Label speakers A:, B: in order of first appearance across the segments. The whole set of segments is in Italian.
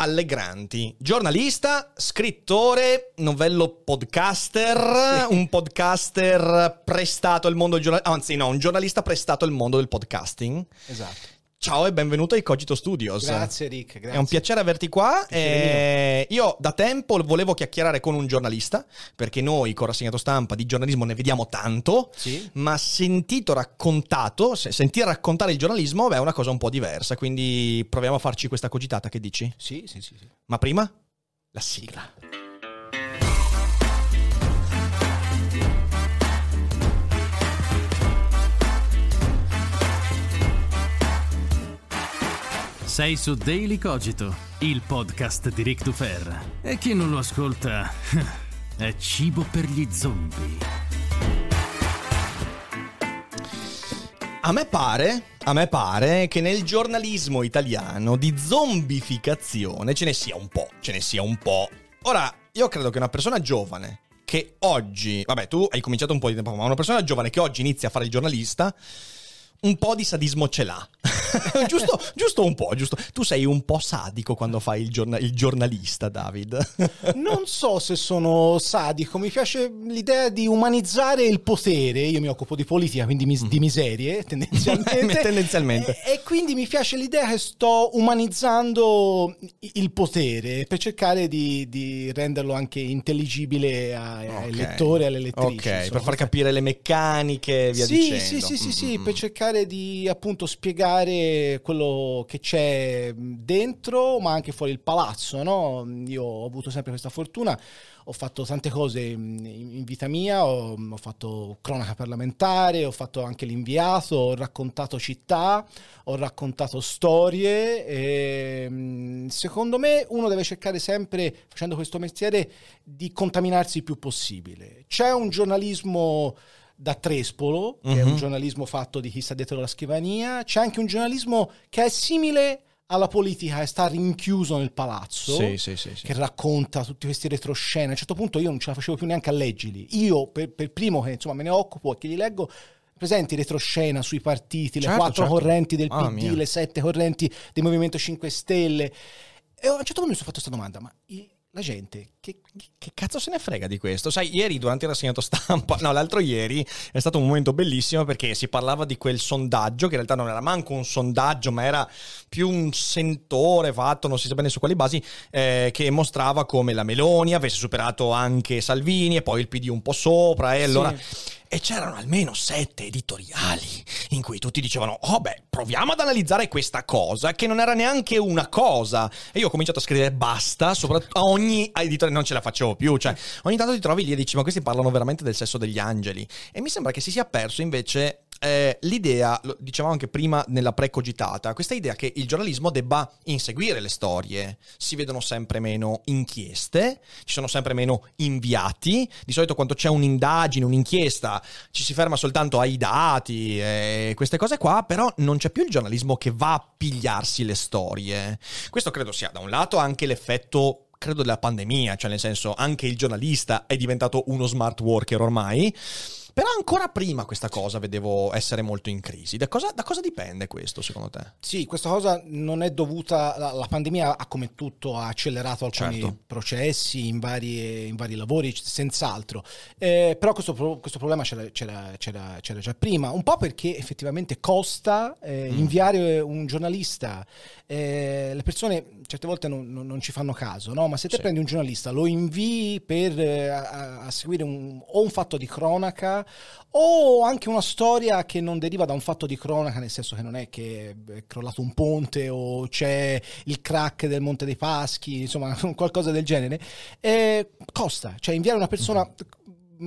A: Allegranti, giornalista, scrittore, novello podcaster, sì. un podcaster prestato al mondo del giornalismo, anzi no, un giornalista prestato al mondo del podcasting.
B: Esatto.
A: Ciao e benvenuto ai Cogito Studios.
B: Grazie Rick, grazie.
A: È un piacere averti qua. Eh, io da tempo volevo chiacchierare con un giornalista, perché noi con Rassegnato Stampa di giornalismo ne vediamo tanto,
B: sì.
A: ma sentito raccontato, sentire raccontare il giornalismo beh, è una cosa un po' diversa, quindi proviamo a farci questa cogitata, che dici?
B: Sì, sì, sì. sì.
A: Ma prima? La sigla.
C: Sei su Daily Cogito, il podcast di Rick Dufer. E chi non lo ascolta è cibo per gli zombie.
A: A me pare, a me pare che nel giornalismo italiano di zombificazione ce ne sia un po', ce ne sia un po'. Ora, io credo che una persona giovane che oggi, vabbè, tu hai cominciato un po' di tempo fa, ma una persona giovane che oggi inizia a fare il giornalista un po' di sadismo ce l'ha. giusto, giusto, un po', giusto. Tu sei un po' sadico quando fai il, giorna- il, giornalista, David.
B: non so se sono sadico, mi piace l'idea di umanizzare il potere. Io mi occupo di politica, quindi mis- di miserie, tendenzialmente.
A: tendenzialmente.
B: E-, e, quindi mi piace l'idea che sto umanizzando il potere per cercare di, di renderlo anche intelligibile ai, okay. lettore e alle lettrici.
A: Ok, insomma. per far capire le meccaniche e via
B: sì,
A: dicendo.
B: Sì, sì, sì, sì, per cercare cercare di appunto spiegare quello che c'è dentro, ma anche fuori il palazzo. No? Io ho avuto sempre questa fortuna, ho fatto tante cose in vita mia, ho, ho fatto cronaca parlamentare, ho fatto anche l'inviato, ho raccontato città, ho raccontato storie. E, secondo me uno deve cercare sempre, facendo questo mestiere, di contaminarsi il più possibile. C'è un giornalismo da Trespolo, che uh-huh. è un mhm. giornalismo fatto di chi sta dietro la scrivania, c'è anche un giornalismo che è simile alla politica e sta rinchiuso nel palazzo,
A: sì, sì, sì,
B: che racconta tutti questi retroscene. A un certo punto io non ce la facevo più neanche a leggerli. Io, per, per primo che insomma me ne occupo e che li leggo, presenti retroscena sui partiti, certo, le quattro certo. correnti del ah, PD, mia. le sette correnti del Movimento 5 Stelle. E a un certo punto mi sono fatto questa domanda, ma il, la gente che, che, cazzo se ne frega di questo? Sai, ieri durante il rassegnato stampa, no, l'altro ieri è stato un momento bellissimo perché si parlava di quel sondaggio, che in realtà non era manco un sondaggio, ma era più un sentore fatto, non si sa bene su quali basi, eh, che mostrava come la Meloni avesse superato anche Salvini e poi il PD un po' sopra, e allora... Sì e c'erano almeno sette editoriali in cui tutti dicevano, oh beh, proviamo ad analizzare questa cosa, che non era neanche una cosa. E io ho cominciato a scrivere basta, soprattutto a ogni editore non ce la facevo più, cioè ogni tanto ti trovi lì e dici, ma questi parlano veramente del sesso degli angeli. E mi sembra che si sia perso invece eh, l'idea, lo dicevamo anche prima nella precogitata, questa idea che il giornalismo debba inseguire le storie. Si vedono sempre meno inchieste, ci sono sempre meno inviati. Di solito quando c'è un'indagine, un'inchiesta, ci si ferma soltanto ai dati e queste cose qua, però non c'è più il giornalismo che va a pigliarsi le storie. Questo credo sia da un lato anche l'effetto credo della pandemia, cioè nel senso anche il giornalista è diventato uno smart worker ormai
A: Però ancora prima questa cosa vedevo essere molto in crisi. Da cosa, da cosa dipende questo secondo te?
B: Sì, questa cosa non è dovuta, la, la pandemia ha come tutto ha accelerato alcuni certo. processi in, varie, in, vari lavori, senz'altro. Eh, però questo, questo problema c'era, c'era, c'era, c'era, già prima, un po' perché effettivamente costa eh, mm. inviare un giornalista. Eh, le persone certe volte non, non, ci fanno caso, no? ma se te sì. prendi un giornalista, lo invii per, eh, a, a, seguire un, o un fatto di cronaca o anche una storia che non deriva da un fatto di cronaca, nel senso che non è che è crollato un ponte o c'è il crack del Monte dei Paschi, insomma qualcosa del genere, eh, costa, cioè inviare una persona... Mm.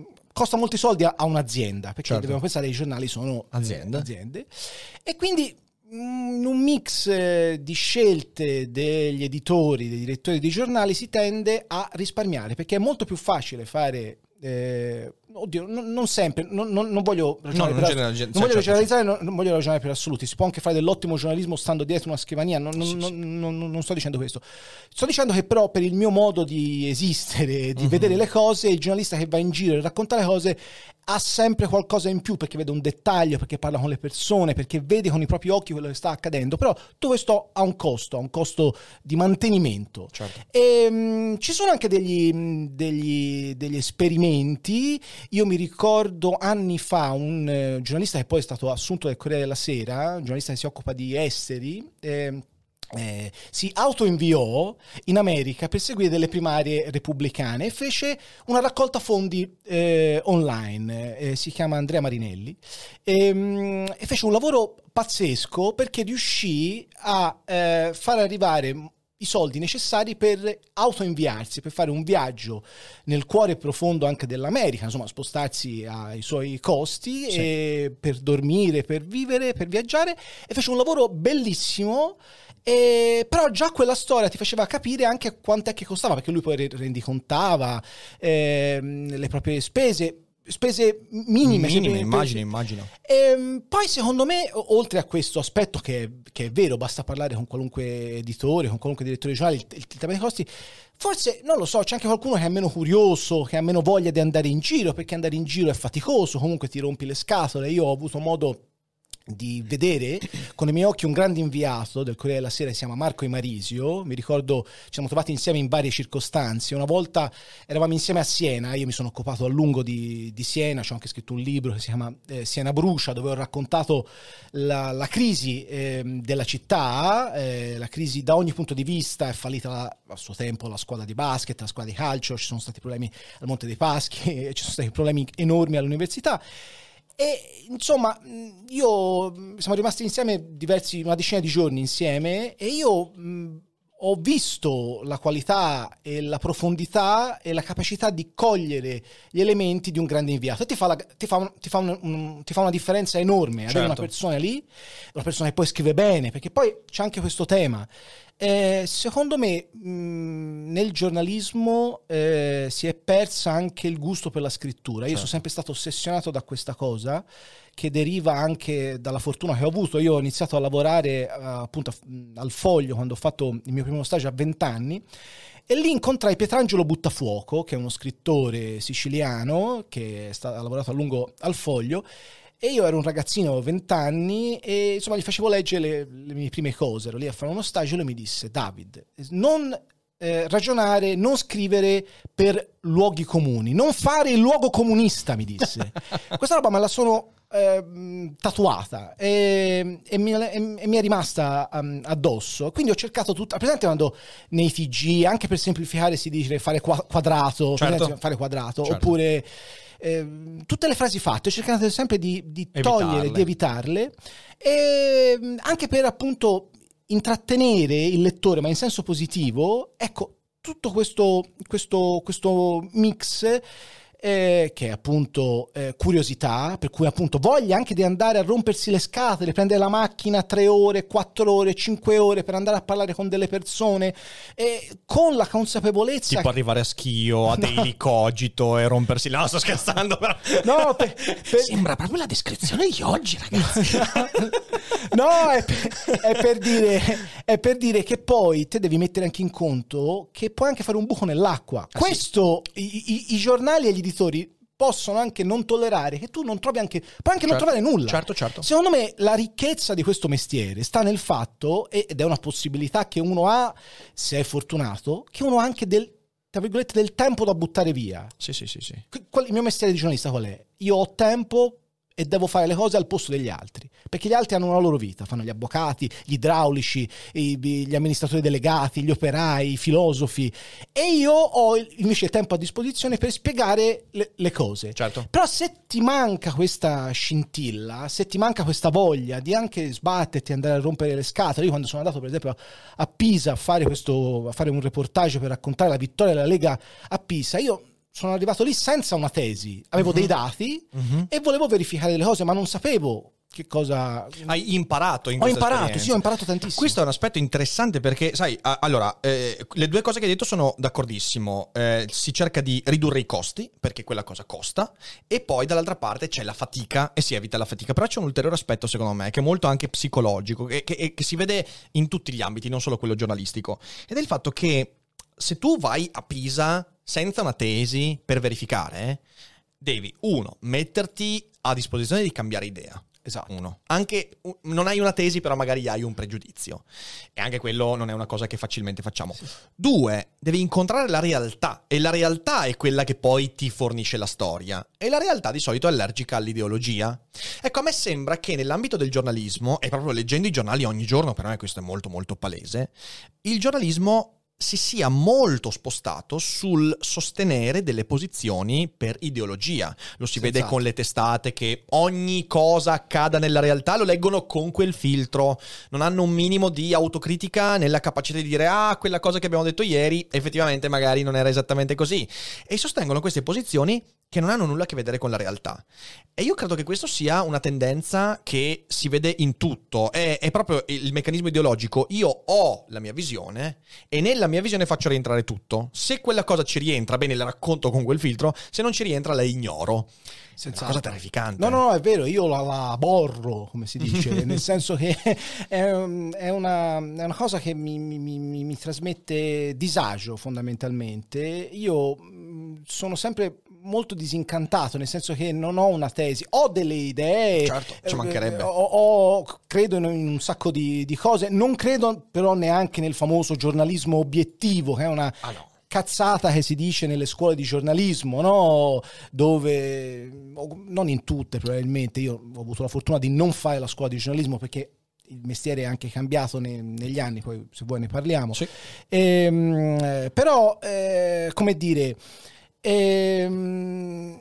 B: Mh, costa molti soldi a, a un'azienda, perché certo. dobbiamo pensare che i giornali sono aziende. aziende. E quindi in un mix eh, di scelte degli editori, dei direttori di giornali si tende a risparmiare perché è molto più facile fare eh, oddio, non, non sempre, non, non, non, voglio ragionare, no, per, non voglio generalizzare, non, voglio ragionare per assoluti. Si può anche fare dell'ottimo giornalismo stando dietro una scrivania, non, sì, sì. non, sto dicendo questo. Sto dicendo che però per il mio modo di esistere, di uh-huh. vedere le cose, il giornalista che va in giro e racconta le cose ha sempre qualcosa in più perché vede un dettaglio, perché parla con le persone, perché vede con i propri occhi quello che sta accadendo. Però tutto questo ha un costo, ha un costo di mantenimento. Certo. E, mh, ci sono anche degli, degli, degli esperimenti io mi ricordo anni fa un eh, giornalista che poi è stato assunto dal Corriere della Sera, un giornalista che si occupa di esteri. Eh, eh, si autoinviò in America per seguire delle primarie repubblicane e fece una raccolta fondi eh, online, eh, si chiama Andrea Marinelli, ehm, e, fece un lavoro pazzesco perché riuscì a eh, far arrivare i soldi necessari per autoinviarsi, per fare un viaggio nel cuore profondo anche dell'America, insomma spostarsi ai suoi costi, sì. per dormire, per vivere, per viaggiare e fece un lavoro bellissimo. E, però già quella storia ti faceva capire anche quanto è che costava, perché lui poi rendicontava eh, le proprie spese spese minime.
A: Minime, immagino, immagino.
B: E, ehm, poi secondo me, oltre a questo aspetto che, che, è vero, basta parlare con qualunque editore, con qualunque direttore giornale, il, il, il tema dei costi, forse, non lo so, c'è anche qualcuno che è meno curioso, che ha meno voglia di andare in giro, perché andare in giro è faticoso, comunque ti rompi le scatole. Io ho avuto modo di vedere con i miei occhi un grande inviato del Corriere della Sera si chiama Marco Imarisio. Mi ricordo ci siamo trovati insieme in varie circostanze. Una volta eravamo insieme a Siena io mi sono occupato a lungo di, di Siena ho anche scritto un libro che si chiama eh, Siena Brucia dove ho raccontato la, la crisi eh, della città eh, la crisi da ogni punto di vista è fallita la, a suo tempo la squadra di basket la squadra di calcio ci sono stati problemi al Monte dei Paschi ci sono stati problemi enormi all'università e insomma, io siamo rimasti insieme diversi, una decina di giorni insieme e io mh, ho visto la qualità e la profondità e la capacità di cogliere gli elementi di un grande inviato. E ti fa, la, ti fa, un, ti fa, un, un, ti fa una differenza enorme certo. avere una certo. persona lì, una persona che poi scrive bene, perché poi c'è anche questo tema. Eh, secondo me mh, nel giornalismo eh, si è persa anche il gusto per la scrittura. Io certo. sono sempre stato ossessionato da questa cosa che deriva anche dalla fortuna che ho avuto. Io ho iniziato a lavorare uh, appunto al foglio quando ho fatto il mio primo stage a 20 anni e lì incontrai Pietrangelo Buttafuoco, che è uno scrittore siciliano che sta, ha lavorato a lungo al foglio e io ero un ragazzino, avevo 20 anni, e insomma gli facevo leggere le, le mie prime cose. Ero lì a fare uno stage e lui mi disse: David, non eh, ragionare, non scrivere per luoghi comuni, non fare il luogo comunista, mi disse. Questa roba me la sono eh, tatuata e, e, mi, e, e, mi, è rimasta um, addosso. Quindi ho cercato tutta. Presente quando nei TG, anche per semplificare, si dice fare quadrato, certo. fare quadrato, certo. oppure Ehm, tutte le frasi fatte ho cercato sempre di, di togliere, di evitarle, e ehm, anche per appunto intrattenere il lettore, ma in senso positivo, ecco, tutto questo, questo, questo mix eh, che è appunto eh, curiosità, per cui appunto voglia anche di andare a rompersi le scatole, prendere la macchina tre ore, quattro ore, cinque ore per andare a parlare con delle persone, eh, con la consapevolezza...
A: Tipo che... arrivare a schio, a no. Daily Cogito e rompersi... No, sto scherzando però...
B: No, per, per...
A: Sembra proprio la descrizione di oggi, ragazzi.
B: no, è per, è per, dire, è per dire che poi te devi mettere anche in conto che puoi anche fare un buco nell'acqua. Ah, Questo, sì. i, i, i giornali e gli editori possono anche non tollerare, che tu non trovi anche, puoi anche certo, non trovare nulla.
A: Certo, certo.
B: Secondo me la ricchezza di questo mestiere sta nel fatto, ed è una possibilità che uno ha, se è fortunato, che uno ha anche del, tra virgolette, del tempo da buttare via.
A: Sì, sì, sì. sì.
B: Il mio mestiere di giornalista qual è? Io ho tempo e devo fare le cose al posto degli altri, perché gli altri hanno una loro vita, fanno gli avvocati, gli idraulici, gli amministratori delegati, gli operai, i filosofi e io ho invece il tempo a disposizione per spiegare le, le cose.
A: Certo.
B: Però se ti manca questa scintilla, se ti manca questa voglia di anche sbatterti, andare a rompere le scatole, io quando sono andato per esempio a Pisa a fare, questo, a fare un reportage per raccontare la vittoria della Lega a Pisa, io sono arrivato lì senza una tesi, avevo uh-huh. dei dati uh-huh. e volevo verificare le cose, ma non sapevo che cosa
A: hai imparato in
B: ho imparato sì ho imparato tantissimo.
A: Questo è un aspetto interessante perché sai a- allora eh, le due cose che hai detto sono d'accordissimo. Eh, si cerca di ridurre i costi perché quella cosa costa e poi dall'altra parte c'è la fatica e si evita la fatica. Però c'è un ulteriore aspetto secondo me che è molto anche psicologico che, che, che si vede in tutti gli ambiti non solo quello giornalistico ed è il fatto che se tu vai a Pisa senza una tesi per verificare, devi, uno, metterti a disposizione di cambiare idea.
B: Esatto.
A: Uno. Anche non hai una tesi, però magari hai un pregiudizio. E anche quello non è una cosa che facilmente facciamo. Sì. Due, devi incontrare la realtà. E la realtà è quella che poi ti fornisce la storia. E la realtà di solito è allergica all'ideologia. Ecco, a me sembra che nell'ambito del giornalismo, e proprio leggendo i giornali ogni giorno, per me questo è molto molto palese, il giornalismo si sia molto spostato sul sostenere delle posizioni per ideologia. Lo si Senza. vede con le testate che ogni cosa accada nella realtà lo leggono con quel filtro, non hanno un minimo di autocritica nella capacità di dire ah, quella cosa che abbiamo detto ieri effettivamente magari non era esattamente così e sostengono queste posizioni che non hanno nulla a che vedere con la realtà. E io credo che questo sia una tendenza che si vede in tutto, è, è, proprio il meccanismo ideologico. Io ho la mia visione e nella mia visione faccio rientrare tutto. Se quella cosa ci rientra, bene, la racconto con quel filtro, se non ci rientra la ignoro. Senza una cosa terrificante.
B: No, no, no, è vero, io la, la borro, come si dice, nel senso che è, è, una, è, una, cosa che mi, mi, mi, mi trasmette disagio fondamentalmente. Io sono sempre molto disincantato, nel senso che non ho una tesi, ho delle idee,
A: certo, ci mancherebbe.
B: Ho, ho, credo in un sacco di, di, cose, non credo però neanche nel famoso giornalismo obiettivo, che è una... Ah, no cazzata che si dice nelle scuole di giornalismo, no? dove non in tutte probabilmente, io ho avuto la fortuna di non fare la scuola di giornalismo perché il mestiere è anche cambiato ne, negli anni, poi se vuoi ne parliamo. Sì. E, ehm, però, eh, come dire, Ehm,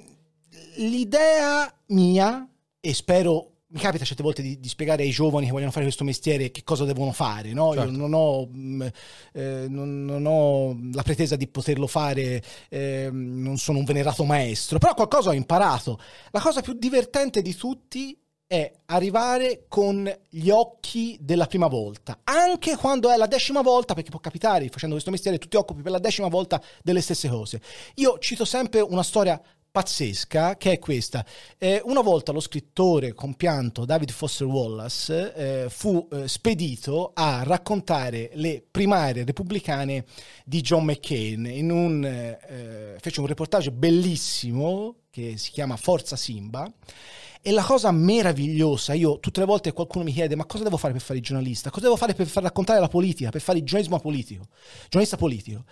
B: l'idea mia, e spero mi capita certe volte di, di, spiegare ai giovani che vogliono fare questo mestiere che cosa devono fare. No? Certo. Io non ho, mm, eh, non, non ho, la pretesa di poterlo fare, eh, non sono un venerato maestro, però qualcosa ho imparato. La cosa più divertente di tutti è arrivare con gli occhi della prima volta, anche quando è la decima volta, perché può capitare facendo questo mestiere, tu ti occupi per la decima volta delle stesse cose. Io cito sempre una storia pazzesca che è questa. Eh, una volta lo scrittore compianto David Foster Wallace eh, fu eh, spedito a raccontare le primarie repubblicane di John McCain in un, eh, fece un reportage bellissimo che si chiama Forza Simba e la cosa meravigliosa, io tutte le volte qualcuno mi chiede ma cosa devo fare per fare il giornalista? Cosa devo fare per far raccontare la politica, per fare il giornalismo politico? Giornalista politico.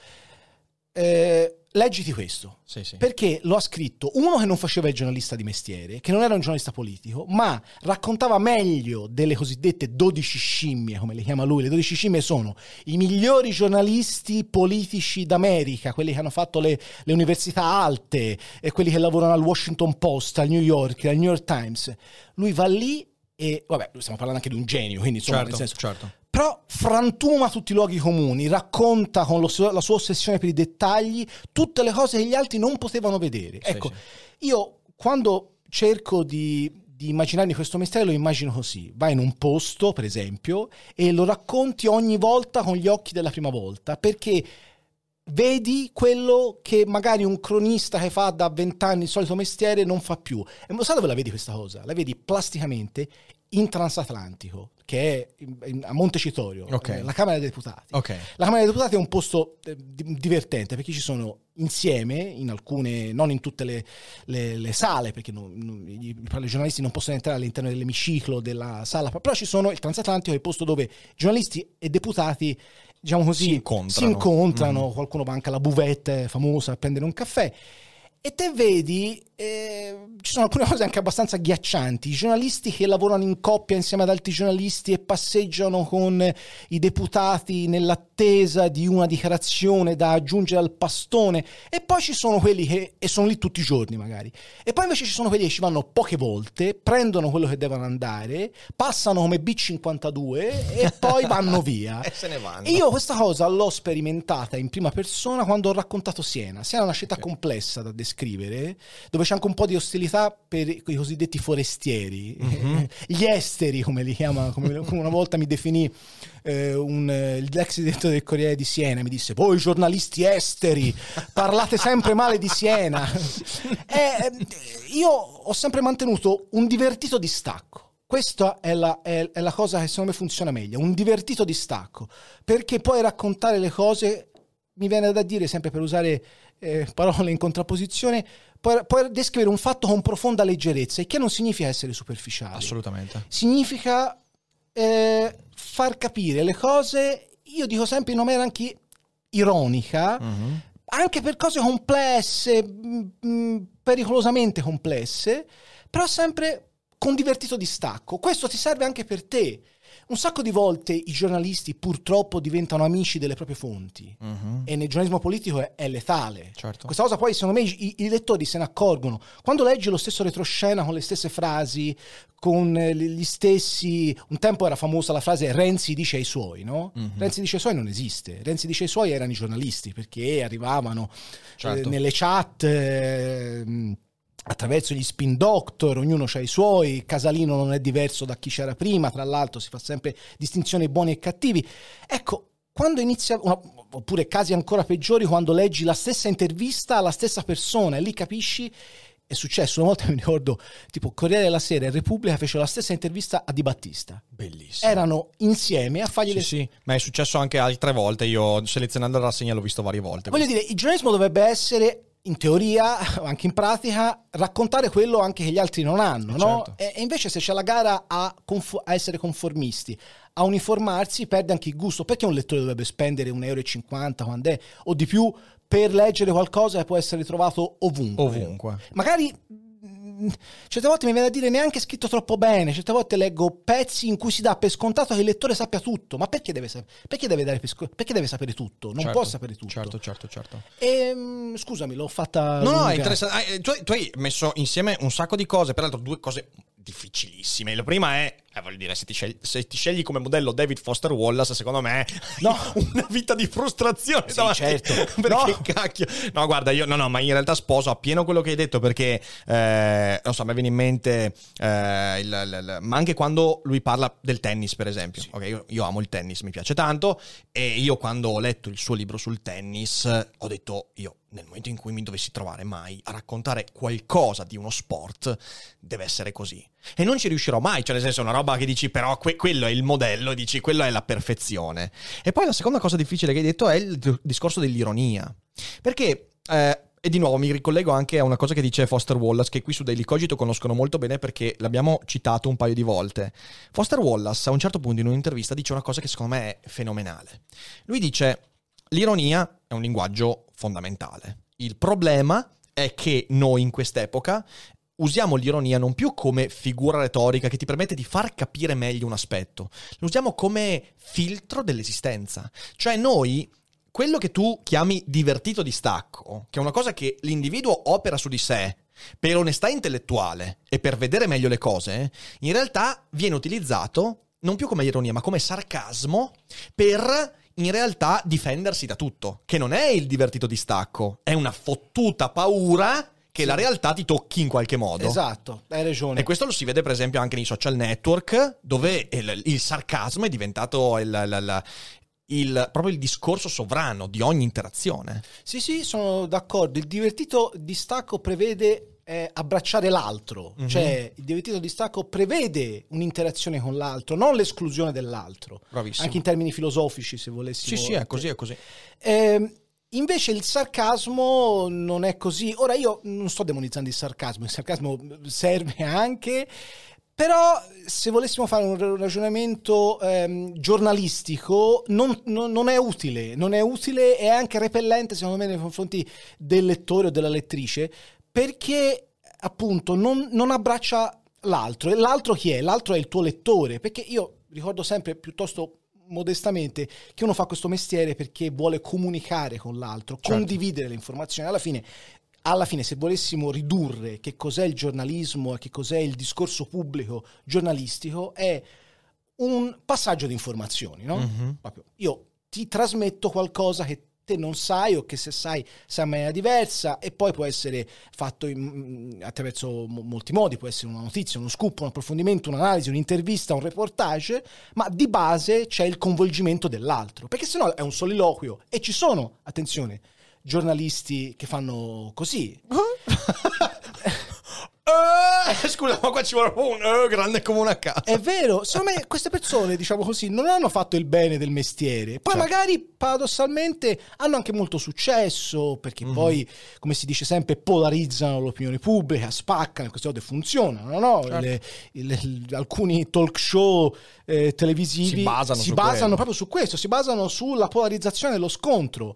B: Eh, leggiti questo.
A: Sì, sì.
B: Perché lo ha scritto uno che non faceva il giornalista di mestiere, che non era un giornalista politico, ma raccontava meglio delle cosiddette 12 scimmie, come le chiama lui. Le 12 scimmie sono i migliori giornalisti politici d'America, quelli che hanno fatto le, le università alte e quelli che lavorano al Washington Post, al New York, al New York Times. Lui va lì e, vabbè, stiamo parlando anche di un genio, quindi insomma,
A: certo,
B: nel senso...
A: Certo
B: però frantuma tutti i luoghi comuni, racconta con lo, la sua ossessione per i dettagli tutte le cose che gli altri non potevano vedere. Sì, ecco, sì. io quando cerco di, di immaginarmi questo mestiere lo immagino così. Vai in un posto, per esempio, e lo racconti ogni volta con gli occhi della prima volta, perché vedi quello che magari un cronista che fa da vent'anni il solito mestiere non fa più. E sai dove la vedi questa cosa? La vedi plasticamente in transatlantico, che è a Montecitorio,
A: okay.
B: la Camera dei Deputati.
A: Okay.
B: La Camera dei Deputati è un posto eh, divertente perché ci sono insieme in alcune, non in tutte le, le, le sale, perché non, non, i, i, giornalisti non possono entrare all'interno dell'emiciclo della sala, però ci sono il transatlantico è il posto dove giornalisti e deputati diciamo così, si incontrano, si incontrano mm. qualcuno va anche alla buvette famosa a prendere un caffè e te vedi, eh, ci sono alcune cose anche abbastanza agghiaccianti. I giornalisti che lavorano in coppia insieme ad altri giornalisti e passeggiano con i deputati nell'attesa di una dichiarazione da aggiungere al pastone. E poi ci sono quelli che, e sono lì tutti i giorni magari. E poi invece ci sono quelli che ci vanno poche volte, prendono quello che devono andare, passano come B52 e poi vanno via.
A: e se ne vanno.
B: E io questa cosa l'ho sperimentata in prima persona quando ho raccontato Siena. Siena è una città complessa da descrivere scrivere, dove c'è anche un po' di ostilità per i cosiddetti forestieri, mm-hmm. gli esteri come li chiama, come, come una volta mi definì eh, un, l'ex direttore del Corriere di Siena, mi disse voi giornalisti esteri parlate sempre male di Siena. e, io ho sempre mantenuto un divertito distacco. Questa è la, è, è la, cosa che secondo me funziona meglio, un divertito distacco, perché puoi raccontare le cose, mi viene da dire sempre per usare eh, parole in contrapposizione, può, può, descrivere un fatto con profonda leggerezza, il che non significa essere superficiale.
A: Assolutamente.
B: Significa eh, far capire le cose, io dico sempre in maniera anche ironica, mm-hmm. anche per cose complesse, mh, mm, mm, pericolosamente complesse, però sempre con divertito distacco. Questo ti serve anche per te. Un sacco di volte i giornalisti purtroppo diventano amici delle proprie fonti uh-huh. e nel giornalismo politico è, è letale.
A: Certo.
B: Questa cosa poi secondo me i, i, lettori se ne accorgono. Quando leggi lo stesso retroscena con le stesse frasi, con eh, gli stessi... Un tempo era famosa la frase Renzi dice ai suoi, no? Uh-huh. Renzi dice ai suoi non esiste. Renzi dice ai suoi erano i giornalisti perché arrivavano certo. eh, nelle chat... Eh, attraverso gli spin doctor, ognuno ha i suoi, Casalino non è diverso da chi c'era prima, tra l'altro si fa sempre distinzione buoni e cattivi. Ecco, quando inizia, una, oppure casi ancora peggiori, quando leggi la stessa intervista alla stessa persona e lì capisci è successo una volta mi ricordo tipo Corriere della Sera e Repubblica fecero la stessa intervista a Di Battista.
A: Bellissimo.
B: Erano insieme a fargli
A: sì,
B: le
A: sì ma è successo anche altre volte io selezionando la rassegna l'ho visto varie volte.
B: Voglio dire il giornalismo dovrebbe essere in teoria, anche in pratica, raccontare quello anche che gli altri non hanno, no? certo. e, e, invece se c'è la gara a, conf- a, essere conformisti, a uniformarsi, perde anche il gusto. Perché un lettore dovrebbe spendere 1,50 euro quando è, o di più per leggere qualcosa che può essere trovato ovunque?
A: Ovunque.
B: Magari certe volte mi viene da dire neanche scritto troppo bene, certe volte leggo pezzi in cui si dà per scontato che il lettore sappia tutto, ma perché deve, perché deve, dare perché deve sapere tutto? Non
A: certo,
B: può sapere tutto.
A: Certo, certo, certo.
B: E, ehm, scusami, l'ho fatta...
A: No, lunga. no, è interessante. Tu, tu hai messo insieme un sacco di cose, peraltro due cose difficilissime. La prima è, eh, voglio dire, se ti, scegli, se ti, scegli, come modello David Foster Wallace, secondo me no. una vita di frustrazione.
B: Sì, certo.
A: perché no. cacchio. No, guarda, io no, no, ma in realtà sposo appieno quello che hai detto perché, eh, non so, mi viene in mente, eh, il, il, il, ma anche quando lui parla del tennis, per esempio. Sì. Okay, io, io amo il tennis, mi piace tanto e io quando ho letto il suo libro sul tennis ho detto, io nel momento in cui mi dovessi trovare mai a raccontare qualcosa di uno sport, deve essere così. E non ci riuscirò mai, cioè nel senso è una roba che dici però que- quello è il modello, dici quello è la perfezione. E poi la seconda cosa difficile che hai detto è il discorso dell'ironia. Perché... Eh, e di nuovo mi ricollego anche a una cosa che dice Foster Wallace, che qui su Daily Cogito conoscono molto bene perché l'abbiamo citato un paio di volte. Foster Wallace a un certo punto in un'intervista dice una cosa che secondo me è fenomenale. Lui dice L'ironia un linguaggio fondamentale. Il problema è che noi in quest'epoca usiamo l'ironia non più come figura retorica che ti permette di far capire meglio un aspetto, lo usiamo come filtro dell'esistenza. Cioè noi, quello che tu chiami divertito distacco, che è una cosa che l'individuo opera su di sé per onestà intellettuale e per vedere meglio le cose, in realtà viene utilizzato non più come ironia, ma come sarcasmo per in realtà difendersi da tutto, che non è il divertito distacco, è una fottuta paura che sì. la realtà ti tocchi in qualche modo.
B: Esatto, hai ragione.
A: E questo lo si vede per esempio anche nei social network, dove il, il sarcasmo è diventato il, il, il, proprio il discorso sovrano di ogni interazione.
B: Sì, sì, sono d'accordo. Il divertito distacco prevede eh, abbracciare l'altro, mm-hmm. cioè il divertito distacco prevede un'interazione con l'altro, non l'esclusione dell'altro.
A: Bravissimo.
B: Anche in termini filosofici, se volessi.
A: Sì, sì, è così, è così.
B: Eh, Invece il sarcasmo non è così. Ora io non sto demonizzando il sarcasmo, il sarcasmo serve anche, però se volessimo fare un ragionamento ehm, giornalistico non, non, non, è utile, non è utile e anche repellente secondo me nei confronti del lettore o della lettrice perché appunto non, non abbraccia l'altro. E l'altro chi è? L'altro è il tuo lettore, perché io ricordo sempre piuttosto modestamente che uno fa questo mestiere perché vuole comunicare con l'altro, certo. condividere le informazioni. Alla fine, alla fine, se volessimo ridurre che cos'è il giornalismo e che cos'è il discorso pubblico giornalistico, è un passaggio di informazioni. No? Mm-hmm. Io ti trasmetto qualcosa che te non sai o che se sai sai in maniera diversa e poi può essere fatto in, mm, attraverso molti modi, può essere una notizia, uno scoop, un approfondimento, un'analisi, un'intervista, un reportage, ma di base c'è il coinvolgimento dell'altro, perché sennò è un soliloquio e ci sono, attenzione, giornalisti che fanno così.
A: Eh, scusa, ma qua ci vuole un eh, grande come una casa.
B: È vero, secondo me queste persone, diciamo così, non hanno fatto il bene del mestiere. Poi certo. magari paradossalmente hanno anche molto successo, perché mm-hmm. poi, come si dice sempre, polarizzano l'opinione pubblica, spaccano, queste cose funzionano, no? Certo. Le, le, le, alcuni talk show eh, televisivi
A: si basano,
B: si basano proprio su questo, si basano sulla polarizzazione dello scontro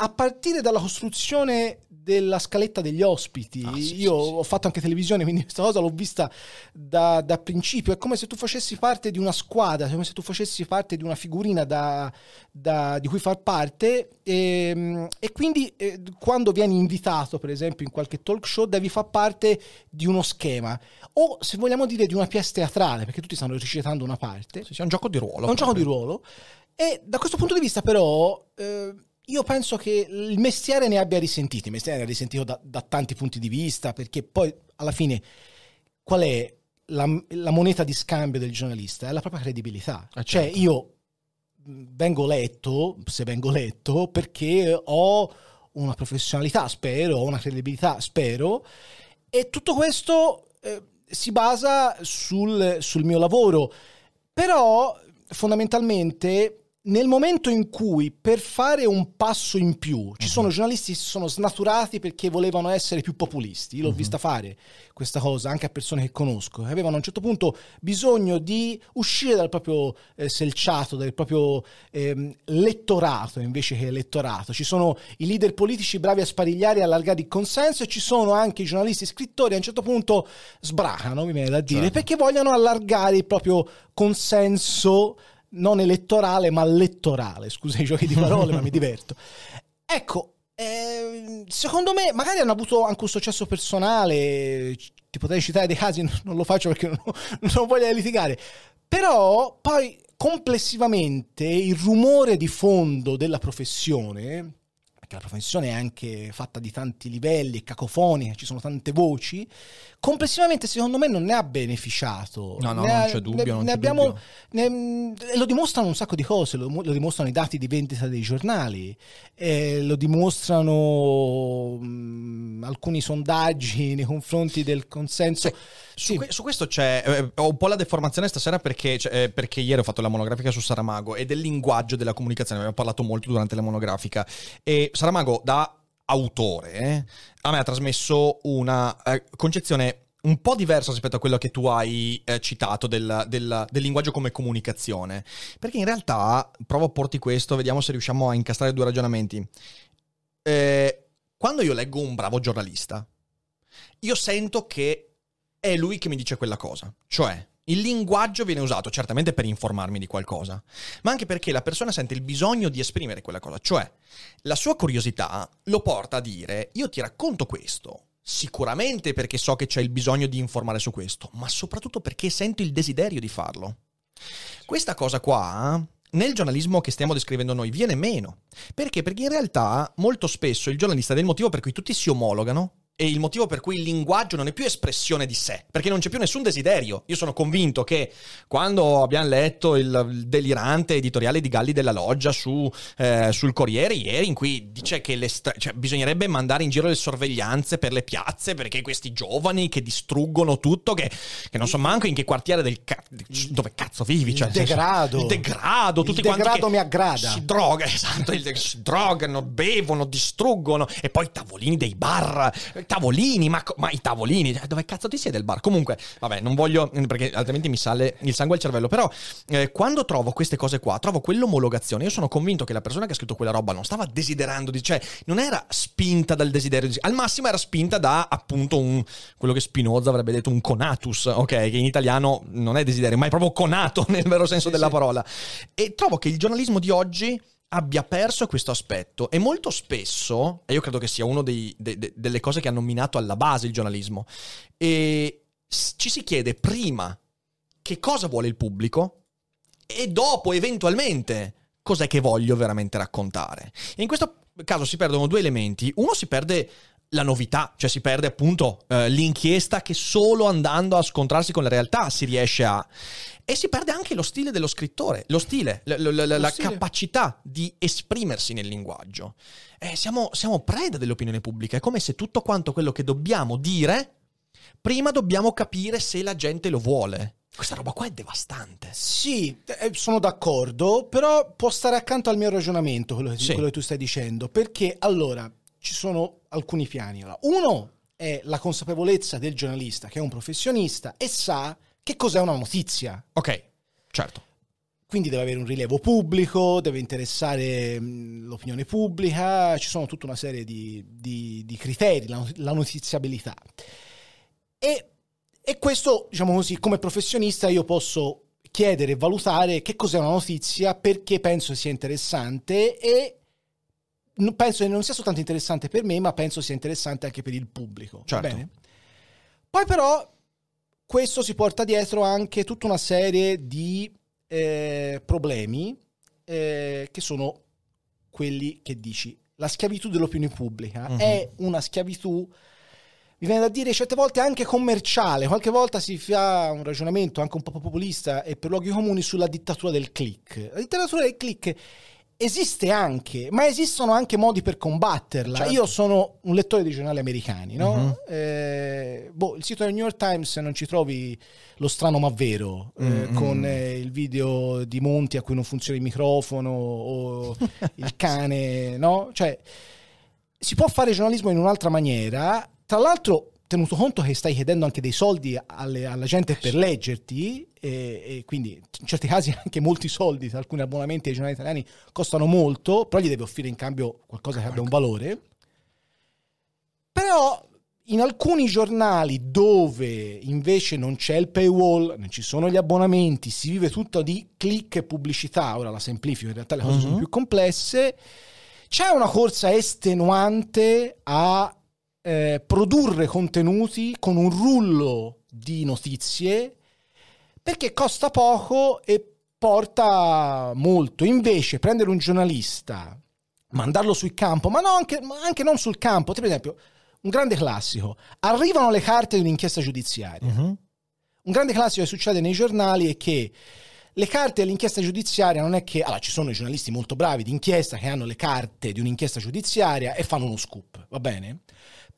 B: a partire dalla costruzione della scaletta degli ospiti. Ah, sì, Io sì, ho fatto anche televisione, quindi questa cosa l'ho vista da, da, principio. È come se tu facessi parte di una squadra, come se tu facessi parte di una figurina da, da, di cui far parte. E, ehm, e quindi eh, quando vieni invitato, per esempio, in qualche talk show, devi far parte di uno schema. O se vogliamo dire di una pièce teatrale, perché tutti stanno recitando una parte.
A: Sì, è un gioco di ruolo.
B: È un gioco di ruolo. E da questo punto di vista, però. Eh, io penso che il mestiere ne abbia risentito, il mestiere ne ha risentito da, da tanti punti di vista, perché poi alla fine qual è la, la, moneta di scambio del giornalista? È la propria credibilità. Ah, cioè certo. io vengo letto, se vengo letto, perché ho una professionalità, spero, ho una credibilità, spero, e tutto questo eh, si basa sul, sul mio lavoro. Però fondamentalmente nel momento in cui per fare un passo in più ci uh-huh. sono giornalisti che si sono snaturati perché volevano essere più populisti, io l'ho uh-huh. vista fare questa cosa anche a persone che conosco, avevano a un certo punto bisogno di uscire dal proprio eh, selciato, dal proprio eh, lettorato invece che elettorato. Ci sono i leader politici bravi a sparigliare e allargare il consenso e ci sono anche i giornalisti scrittori a un certo punto sbracano, mi viene da dire, certo. perché vogliono allargare il proprio consenso non elettorale ma lettorale, scusa i giochi di parole ma mi diverto. Ecco, eh, secondo me magari hanno avuto anche un successo personale, ti potrei citare dei casi, non lo faccio perché non, non voglio litigare, però poi complessivamente il rumore di fondo della professione perché la professione è anche fatta di tanti livelli, cacofonica, ci sono tante voci, complessivamente secondo me non ne ha beneficiato.
A: No, no, ne non ha, c'è dubbio. Ne, non ne c'è
B: abbiamo,
A: dubbio.
B: Ne, lo dimostrano un sacco di cose, lo, lo, dimostrano i dati di vendita dei giornali, eh, lo dimostrano mh, alcuni sondaggi nei confronti del consenso.
A: Sì, su, su, questo c'è eh, ho un po' la deformazione stasera perché, cioè, eh, perché, ieri ho fatto la monografica su Saramago e del linguaggio della comunicazione, abbiamo parlato molto durante la monografica e Saramago da autore eh, a me ha trasmesso una eh, concezione un po' diversa rispetto a quello che tu hai eh, citato del, del, del, linguaggio come comunicazione. Perché in realtà, provo a porti questo, vediamo se riusciamo a incastrare due ragionamenti. Eh, quando io leggo un bravo giornalista, io sento che è lui che mi dice quella cosa. Cioè, il linguaggio viene usato certamente per informarmi di qualcosa, ma anche perché la persona sente il bisogno di esprimere quella cosa, cioè la sua curiosità lo porta a dire io ti racconto questo, sicuramente perché so che c'è il bisogno di informare su questo, ma soprattutto perché sento il desiderio di farlo. Questa cosa qua nel giornalismo che stiamo descrivendo noi viene meno. Perché? Perché in realtà molto spesso il giornalista il motivo per cui tutti si omologano e il motivo per cui il linguaggio non è più espressione di sé, perché non c'è più nessun desiderio. Io sono convinto che quando abbiamo letto il, delirante editoriale di Galli della Loggia su, eh, sul Corriere ieri, in cui dice che cioè, bisognerebbe mandare in giro le sorveglianze per le piazze perché questi giovani che distruggono tutto, che, che non so manco in che quartiere del ca- dove cazzo vivi, cioè,
B: il degrado,
A: il degrado, tutti
B: il degrado mi aggrada.
A: Si droga, esatto, il, si drogano, bevono, distruggono e poi i tavolini dei bar tavolini, ma, ma, i tavolini, eh, dove cazzo ti siede il bar? Comunque, vabbè, non voglio, perché altrimenti mi sale il sangue al cervello, però eh, quando trovo queste cose qua, trovo quell'omologazione, io sono convinto che la persona che ha scritto quella roba non stava desiderando, di, cioè non era spinta dal desiderio, al massimo era spinta da appunto un, quello che Spinoza avrebbe detto un conatus, ok, che in italiano non è desiderio, ma è proprio conato nel vero senso sì, della sì. parola. E trovo che il giornalismo di oggi abbia perso questo aspetto e molto spesso, e io credo che sia una de, de, delle cose che hanno minato alla base il giornalismo, e ci si chiede prima che cosa vuole il pubblico e dopo eventualmente cos'è che voglio veramente raccontare. E in questo caso si perdono due elementi. Uno si perde la novità, cioè si perde appunto eh, l'inchiesta che solo andando a scontrarsi con la realtà si riesce a... E si perde anche lo stile dello scrittore, lo stile, l- l- l- la stile. capacità di esprimersi nel linguaggio. Eh, siamo, siamo preda dell'opinione pubblica, è come se tutto quanto quello che dobbiamo dire, prima dobbiamo capire se la gente lo vuole. Questa roba qua è devastante.
B: Sì, eh, sono d'accordo, però può stare accanto al mio ragionamento quello che, sì. quello che tu stai dicendo, perché allora ci sono alcuni piani. Uno è la consapevolezza del giornalista che è un professionista e sa che cos'è una notizia.
A: Ok, certo.
B: Quindi deve avere un rilievo pubblico, deve interessare l'opinione pubblica, ci sono tutta una serie di, di, di criteri, la, la notiziabilità. E, e questo, diciamo così, come professionista io posso chiedere e valutare che cos'è una notizia, perché penso sia interessante e penso che non sia soltanto interessante per me, ma penso sia interessante anche per il pubblico.
A: Certo.
B: Bene? Poi però questo si porta dietro anche tutta una serie di eh, problemi eh, che sono quelli che dici. La schiavitù dell'opinione pubblica uh-huh. è una schiavitù, mi viene da dire certe volte anche commerciale, qualche volta si fa un ragionamento anche un po' populista e per luoghi comuni sulla dittatura del click. La dittatura del click esiste anche, ma esistono anche modi per combatterla. Certo. Io sono un lettore di giornali americani, no? Uh-huh. Eh, boh, il sito del New York Times non ci trovi lo strano ma vero, mm-hmm. eh, mm. con eh, il video di Monti a cui non funziona il microfono o il cane, no? Cioè, si può fare giornalismo in un'altra maniera. Tra l'altro, tenuto conto che stai chiedendo anche dei soldi alle, alla gente per leggerti, e, e, quindi in certi casi anche molti soldi, alcuni abbonamenti ai giornali italiani costano molto, però gli devi offrire in cambio qualcosa che abbia un valore. Però in alcuni giornali dove invece non c'è il paywall, non ci sono gli abbonamenti, si vive tutto di click e pubblicità, ora la semplifico, in realtà le cose uh-huh. sono mhm. più complesse, c'è una corsa estenuante a eh, produrre contenuti con un rullo di notizie perché costa poco e porta molto. Invece prendere un giornalista, mandarlo sul campo, ma, no, anche, anche non sul campo, per esempio, un grande classico, arrivano le carte di un'inchiesta giudiziaria. Uh-huh. Un grande classico che succede nei giornali è che le carte dell'inchiesta giudiziaria non è che allora ci sono i giornalisti molto bravi di inchiesta che hanno le carte di un'inchiesta giudiziaria e fanno uno scoop, va bene?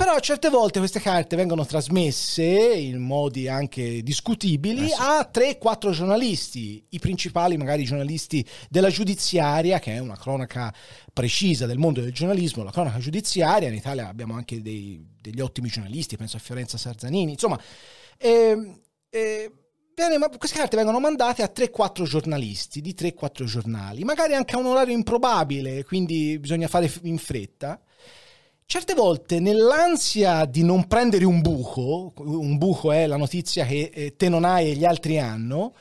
B: Però certe volte queste carte vengono trasmesse in modi anche discutibili eh sì. a 3-4 giornalisti, i principali magari giornalisti della giudiziaria, che è una cronaca precisa del mondo del giornalismo, la cronaca giudiziaria, in Italia abbiamo anche dei, degli ottimi giornalisti, penso a Fiorenza Sarzanini, insomma... Eh, eh, queste carte vengono mandate a 3-4 giornalisti di 3-4 giornali, magari anche a un orario improbabile, quindi bisogna fare in fretta certe volte nell'ansia di non prendere un buco, un buco è la notizia che eh, te non hai e gli altri hanno,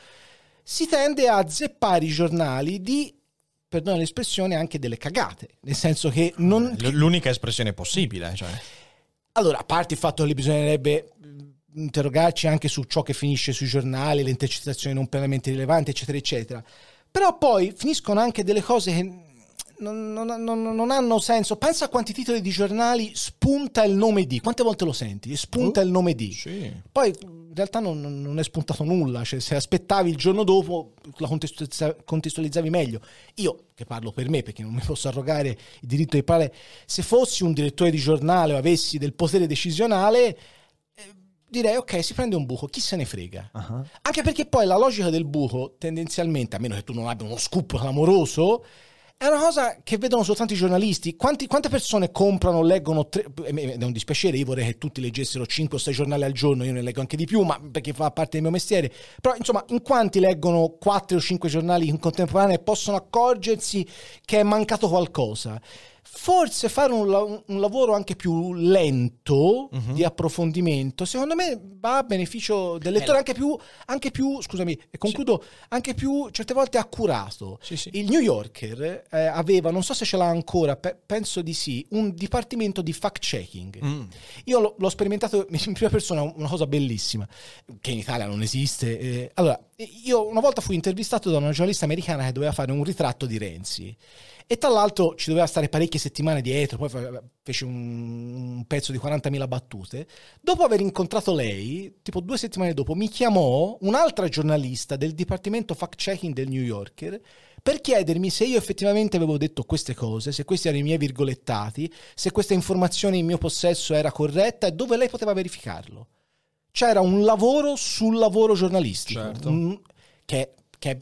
B: si tende a zeppare i giornali di perdona l'espressione, anche delle cagate. Nel senso che non.
A: L'unica espressione possibile. Cioè.
B: Allora, a parte il fatto che bisognerebbe interrogarci anche su ciò che finisce sui giornali, le intercettazioni non pienamente rilevanti, eccetera, eccetera. Però poi finiscono anche delle cose che non, non, non, non, hanno senso. Pensa a quanti titoli di giornali spunta il nome di. Quante volte lo senti? Spunta uh, il nome di.
A: Sì.
B: Poi in realtà non, è spuntato nulla. Cioè, se aspettavi il giorno dopo, la contestualizzavi meglio. Io, che parlo per me, perché non mi posso arrogare il diritto di parlare, se fossi un direttore di giornale o avessi del potere decisionale eh, direi ok, si prende un buco, chi se ne frega. Uh-huh. Anche perché poi la logica del buco, tendenzialmente, a meno che tu non abbia uno scoop clamoroso, è una cosa che vedono soltanto i giornalisti. Quanti, quante persone comprano, leggono, tre, è un dispiacere, io vorrei che tutti leggessero 5 o 6 giornali al giorno, io ne leggo anche di più, ma perché fa parte del mio mestiere. Però insomma, in quanti leggono 4 o 5 giornali in contemporanea e possono accorgersi che è mancato qualcosa? Forse fare un, un, lavoro anche più lento uh-huh. di approfondimento, secondo me va a beneficio del lettore, anche più, anche più, scusami, e concludo, sì. anche più certe volte accurato.
A: Sì, sì.
B: Il New Yorker eh, aveva, non so se ce l'ha ancora, pe- penso di sì, un dipartimento di fact-checking. Mm. Io l'ho, l'ho, sperimentato in prima persona, una cosa bellissima, che in Italia non esiste. Eh, allora, io una volta fui intervistato da una giornalista americana che doveva fare un ritratto di Renzi. E tra l'altro ci doveva stare parecchie settimane dietro, poi fece un, un pezzo di 40.000 battute. Dopo aver incontrato lei, tipo due settimane dopo, mi chiamò un'altra giornalista del dipartimento fact-checking del New Yorker per chiedermi se io effettivamente avevo detto queste cose, se questi erano i miei virgolettati, se questa informazione in mio possesso era corretta e dove lei poteva verificarlo. C'era un lavoro sul lavoro giornalistico,
A: certo.
B: un, che, che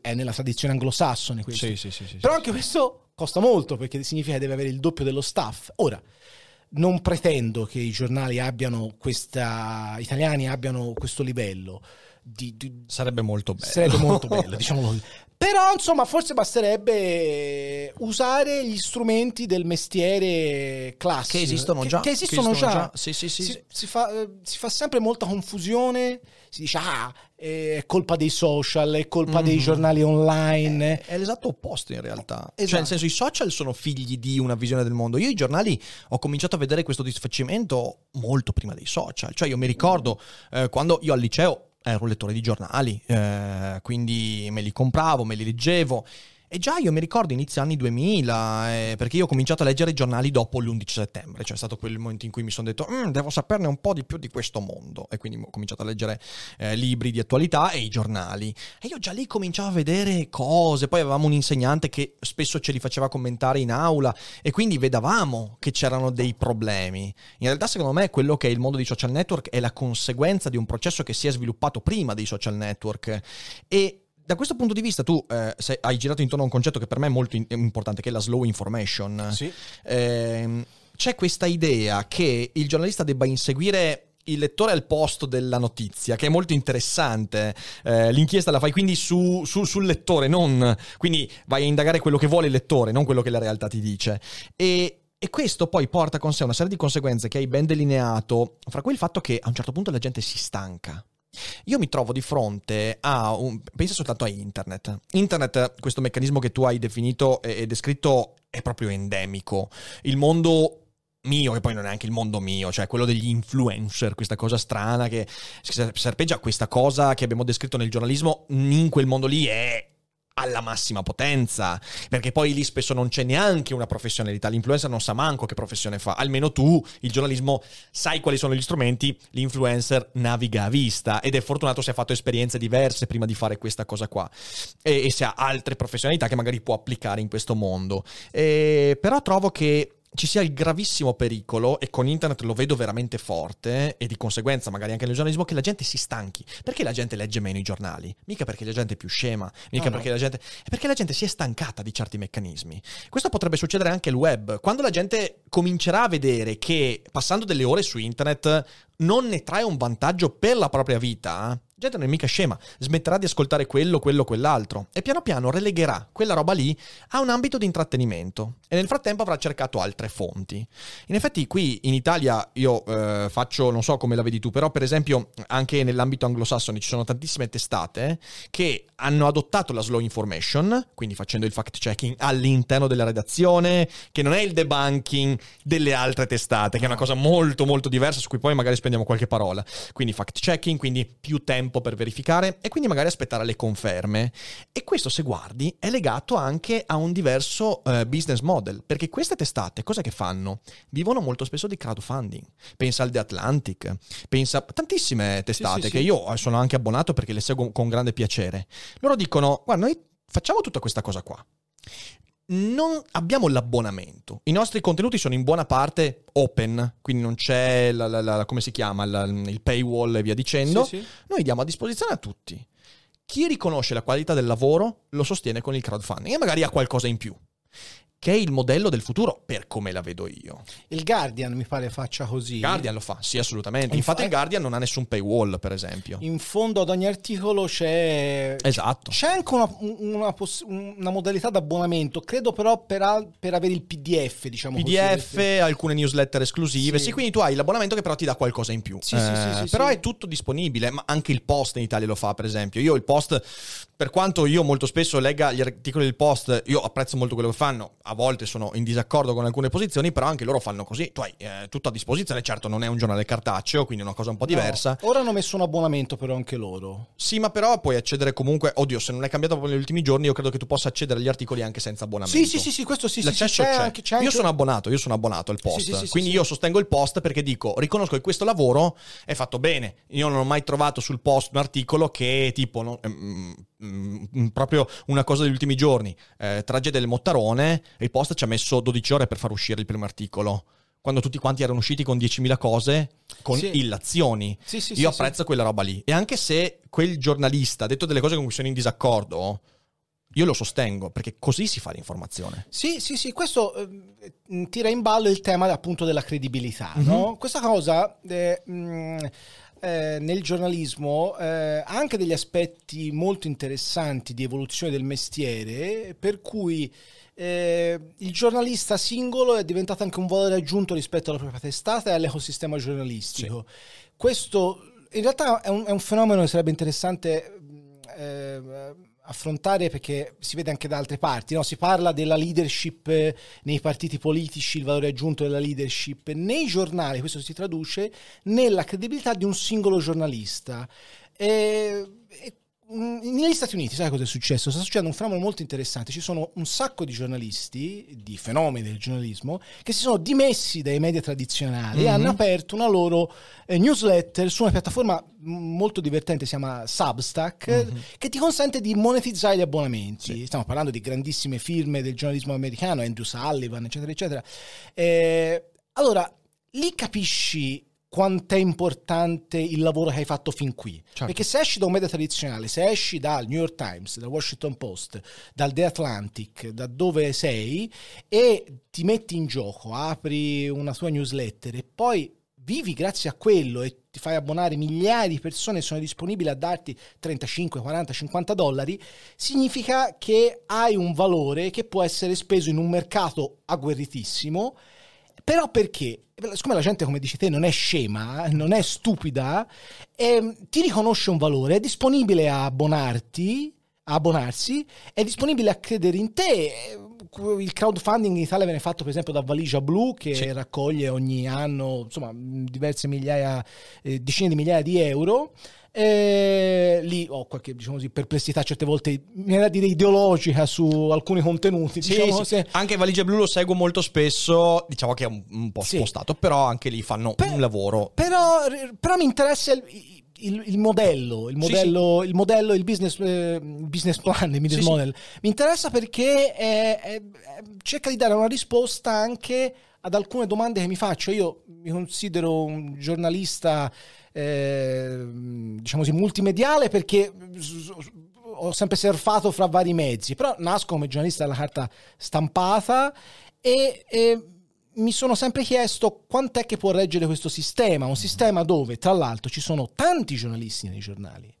B: è nella tradizione anglosassone questo.
A: Sì, sì, sì, sì,
B: Però anche questo costa molto perché significa che deve avere il doppio dello staff. Ora, non pretendo che i giornali abbiano questa, italiani abbiano questo livello. Di, di,
A: sarebbe molto bello.
B: Sarebbe molto bello, diciamolo Però, insomma, forse basterebbe usare gli strumenti del mestiere classico.
A: Che esistono già.
B: Che, che esistono, che esistono già. già.
A: Sì, sì, sì,
B: si, si, fa, si, fa, sempre molta confusione. Si dice, ah, è colpa dei social, è colpa mm. dei mm-hmm. giornali online.
A: È, è, l'esatto opposto in realtà. Esatto. Cioè, nel esatto. senso, i social sono figli di una visione del mondo. Io i giornali ho cominciato a vedere questo disfacimento molto prima dei social. Cioè, io mi ricordo eh, quando io al liceo ero lettore di giornali, eh, quindi me li compravo, me li leggevo e già io mi ricordo inizio anni 2000, eh, perché io ho cominciato a leggere i giornali dopo l'11 settembre, cioè è stato quel momento in cui mi sono detto mm, devo saperne un po' di più di questo mondo e quindi ho cominciato a leggere eh, libri di attualità e i giornali. E io già lì cominciavo a vedere cose, poi avevamo un insegnante che spesso ce li faceva commentare in aula e quindi vedavamo che c'erano dei problemi. In realtà secondo me quello che è il mondo dei social network è la conseguenza di un processo che si è sviluppato prima dei social network e da questo punto di vista tu eh, sei, hai girato intorno a un concetto che per me è molto in- importante, che è la slow information.
B: Sì.
A: Eh, c'è questa idea che il giornalista debba inseguire il lettore al posto della notizia, che è molto interessante. Eh, l'inchiesta la fai quindi su, su, sul lettore, non, quindi vai a indagare quello che vuole il lettore, non quello che la realtà ti dice. E, e questo poi porta con sé una serie di conseguenze che hai ben delineato, fra cui il fatto che a un certo punto la gente si stanca. Io mi trovo di fronte a un... pensa soltanto a internet. Internet, questo meccanismo che tu hai definito e descritto, è proprio endemico. Il mondo mio, che poi non è anche il mondo mio, cioè quello degli influencer, questa cosa strana che serpeggia questa cosa che abbiamo descritto nel giornalismo, in quel mondo lì è alla massima potenza, perché poi lì spesso non c'è neanche una professionalità, l'influencer non sa manco che professione fa, almeno tu, il giornalismo, sai quali sono gli strumenti, l'influencer naviga a vista ed è fortunato se ha fatto esperienze diverse prima di fare questa cosa qua e, e se ha altre professionalità che magari può applicare in questo mondo. E, però trovo che ci sia il gravissimo pericolo, e con internet lo vedo veramente forte, e di conseguenza magari anche nel giornalismo, che la gente si stanchi. Perché la gente legge meno i giornali? Mica perché la gente è più scema, mica no, perché no. la gente... È perché la gente si è stancata di certi meccanismi. Questo potrebbe succedere anche al web. Quando la gente comincerà a vedere che passando delle ore su internet non ne trae un vantaggio per la propria vita, gente non è mica scema, smetterà di ascoltare quello, quello, quell'altro e piano piano relegherà quella roba lì a un ambito di intrattenimento e nel frattempo avrà cercato altre fonti. In effetti qui in Italia io eh, faccio, non so come la vedi tu, però per esempio anche nell'ambito anglosassone ci sono tantissime testate che hanno adottato la slow information, quindi facendo il fact checking all'interno della redazione, che non è il debunking delle altre testate, che è una cosa molto molto diversa su cui poi magari spendiamo qualche parola. Quindi fact checking, quindi più tempo tempo per verificare e quindi magari aspettare le conferme. E questo, se guardi, è legato anche a un diverso uh, business model, perché queste testate cosa che fanno? Vivono molto spesso di crowdfunding. Pensa al The Atlantic, pensa a tantissime testate sì, sì, che sì. io sono anche abbonato perché le seguo con grande piacere. Loro dicono, guarda, noi facciamo tutta questa cosa qua non abbiamo l'abbonamento. I nostri contenuti sono in buona parte open, quindi non c'è la, la, la, come si chiama, il paywall e via dicendo. Sì, sì. Noi diamo a disposizione a tutti. Chi riconosce la qualità del lavoro lo sostiene con il crowdfunding e magari ha qualcosa in più che è il modello del futuro, per come la vedo io.
B: Il Guardian mi pare faccia così.
A: Il Guardian lo fa, sì, assolutamente. Infatti, il Guardian non ha nessun paywall, per esempio.
B: In fondo ad ogni articolo c'è.
A: Esatto.
B: C'è anche una, una, poss- una modalità d'abbonamento, credo però per, al- per, avere il PDF, diciamo
A: PDF, così, alcune newsletter esclusive. Sì. sì. quindi tu hai l'abbonamento che però ti dà qualcosa in più.
B: Sì, eh, sì, sì,
A: Però è tutto disponibile, ma anche il post in Italia lo fa, per esempio. Io il post, per quanto io molto spesso legga gli articoli del post, io apprezzo molto quello che fanno. A volte sono in disaccordo con alcune posizioni, però anche loro fanno così. Tu hai eh, tutto a disposizione, certo non è un giornale cartaceo, quindi è una cosa un po' diversa.
B: No, ora hanno messo un abbonamento però anche loro.
A: Sì, ma però puoi accedere comunque, oddio, se non è cambiato proprio negli ultimi giorni, io credo che tu possa accedere agli articoli anche senza abbonamento.
B: Sì, sì, sì, sì questo sì,
A: L'accesso
B: sì, c'è,
A: c'è.
B: Anche, c'è anche...
A: Io sono abbonato, io sono abbonato al post, sì, sì, quindi io sostengo il post perché dico, riconosco che questo lavoro è fatto bene. Io non ho mai trovato sul post un articolo che tipo no, mm, mm, mm, proprio una cosa degli ultimi giorni, eh, tragedia del Mottarone, il post ci ha messo 12 ore per far uscire il primo articolo quando tutti quanti erano usciti con 10.000 cose, con sì. illazioni. Sì, sì, Io apprezzo quella roba lì. E anche se quel giornalista ha detto delle cose con cui sono in disaccordo, io lo sostengo, perché così si fa l'informazione.
B: Sì, sì, sì, questo eh, tira in ballo il tema appunto della credibilità, mm-hmm. no? Questa cosa... Eh, mh, mm, eh, nel giornalismo eh, ha anche degli aspetti molto interessanti di evoluzione del mestiere, per cui eh, il giornalista singolo è diventato anche un valore aggiunto rispetto alla propria testata e all'ecosistema giornalistico. Sì. Questo in realtà è un, è un, fenomeno che sarebbe interessante eh, affrontare perché si vede anche da altre parti. No? Si parla della leadership nei partiti politici, il valore aggiunto della leadership nei giornali, questo si traduce nella credibilità di un singolo giornalista. E, e negli Stati Uniti, sai cosa è successo? Sta succedendo un fenomeno molto interessante. Ci sono un sacco di giornalisti, di fenomeni del giornalismo, che si sono dimessi dai media tradizionali mm-hmm. e hanno aperto una loro eh, newsletter su una piattaforma molto divertente, si chiama Substack, mm-hmm. che ti consente di monetizzare gli abbonamenti. Sì. Stiamo parlando di grandissime firme del giornalismo americano, Andrew Sullivan, eccetera, eccetera. Eh, allora, lì capisci quanto è importante il lavoro che hai fatto fin qui. Certo. Perché se esci da un media tradizionale, se esci dal New York Times, dal Washington Post, dal The Atlantic, da dove sei, e ti metti in gioco, apri una tua newsletter e poi vivi grazie a quello e ti fai abbonare migliaia di persone sono disponibili a darti 35, 40, 50 dollari, significa che hai un valore che può essere speso in un mercato agguerritissimo però perché? Siccome la gente, come dici te, non è scema, non è stupida, eh, ti riconosce un valore, è disponibile a abbonarti, a abbonarsi, è disponibile a credere in te. Il crowdfunding in Italia viene fatto per esempio da Valigia Blu che sì. raccoglie ogni anno insomma, diverse migliaia, eh, decine di migliaia di euro. E lì ho qualche diciamo così, perplessità certe volte, mi da dire ideologica su alcuni contenuti.
A: Sì,
B: diciamo,
A: sì. Anche Valigia Blu lo seguo molto spesso, diciamo che è un, un po' spostato, però anche lì fanno per, un lavoro.
B: Però, però mi interessa il, il, il, modello, il modello, sì, sì. il modello, il business, eh, business plan, il business sì, model. Mi interessa perché è, è, cerca di dare una risposta anche ad alcune domande che mi faccio. Io mi considero un giornalista eh, diciamo così, multimediale perché ho sempre surfato fra vari mezzi, però nasco come giornalista della carta stampata e, e mi sono sempre chiesto quant'è che può reggere questo sistema, un sistema dove tra l'altro ci sono tanti giornalisti nei giornali.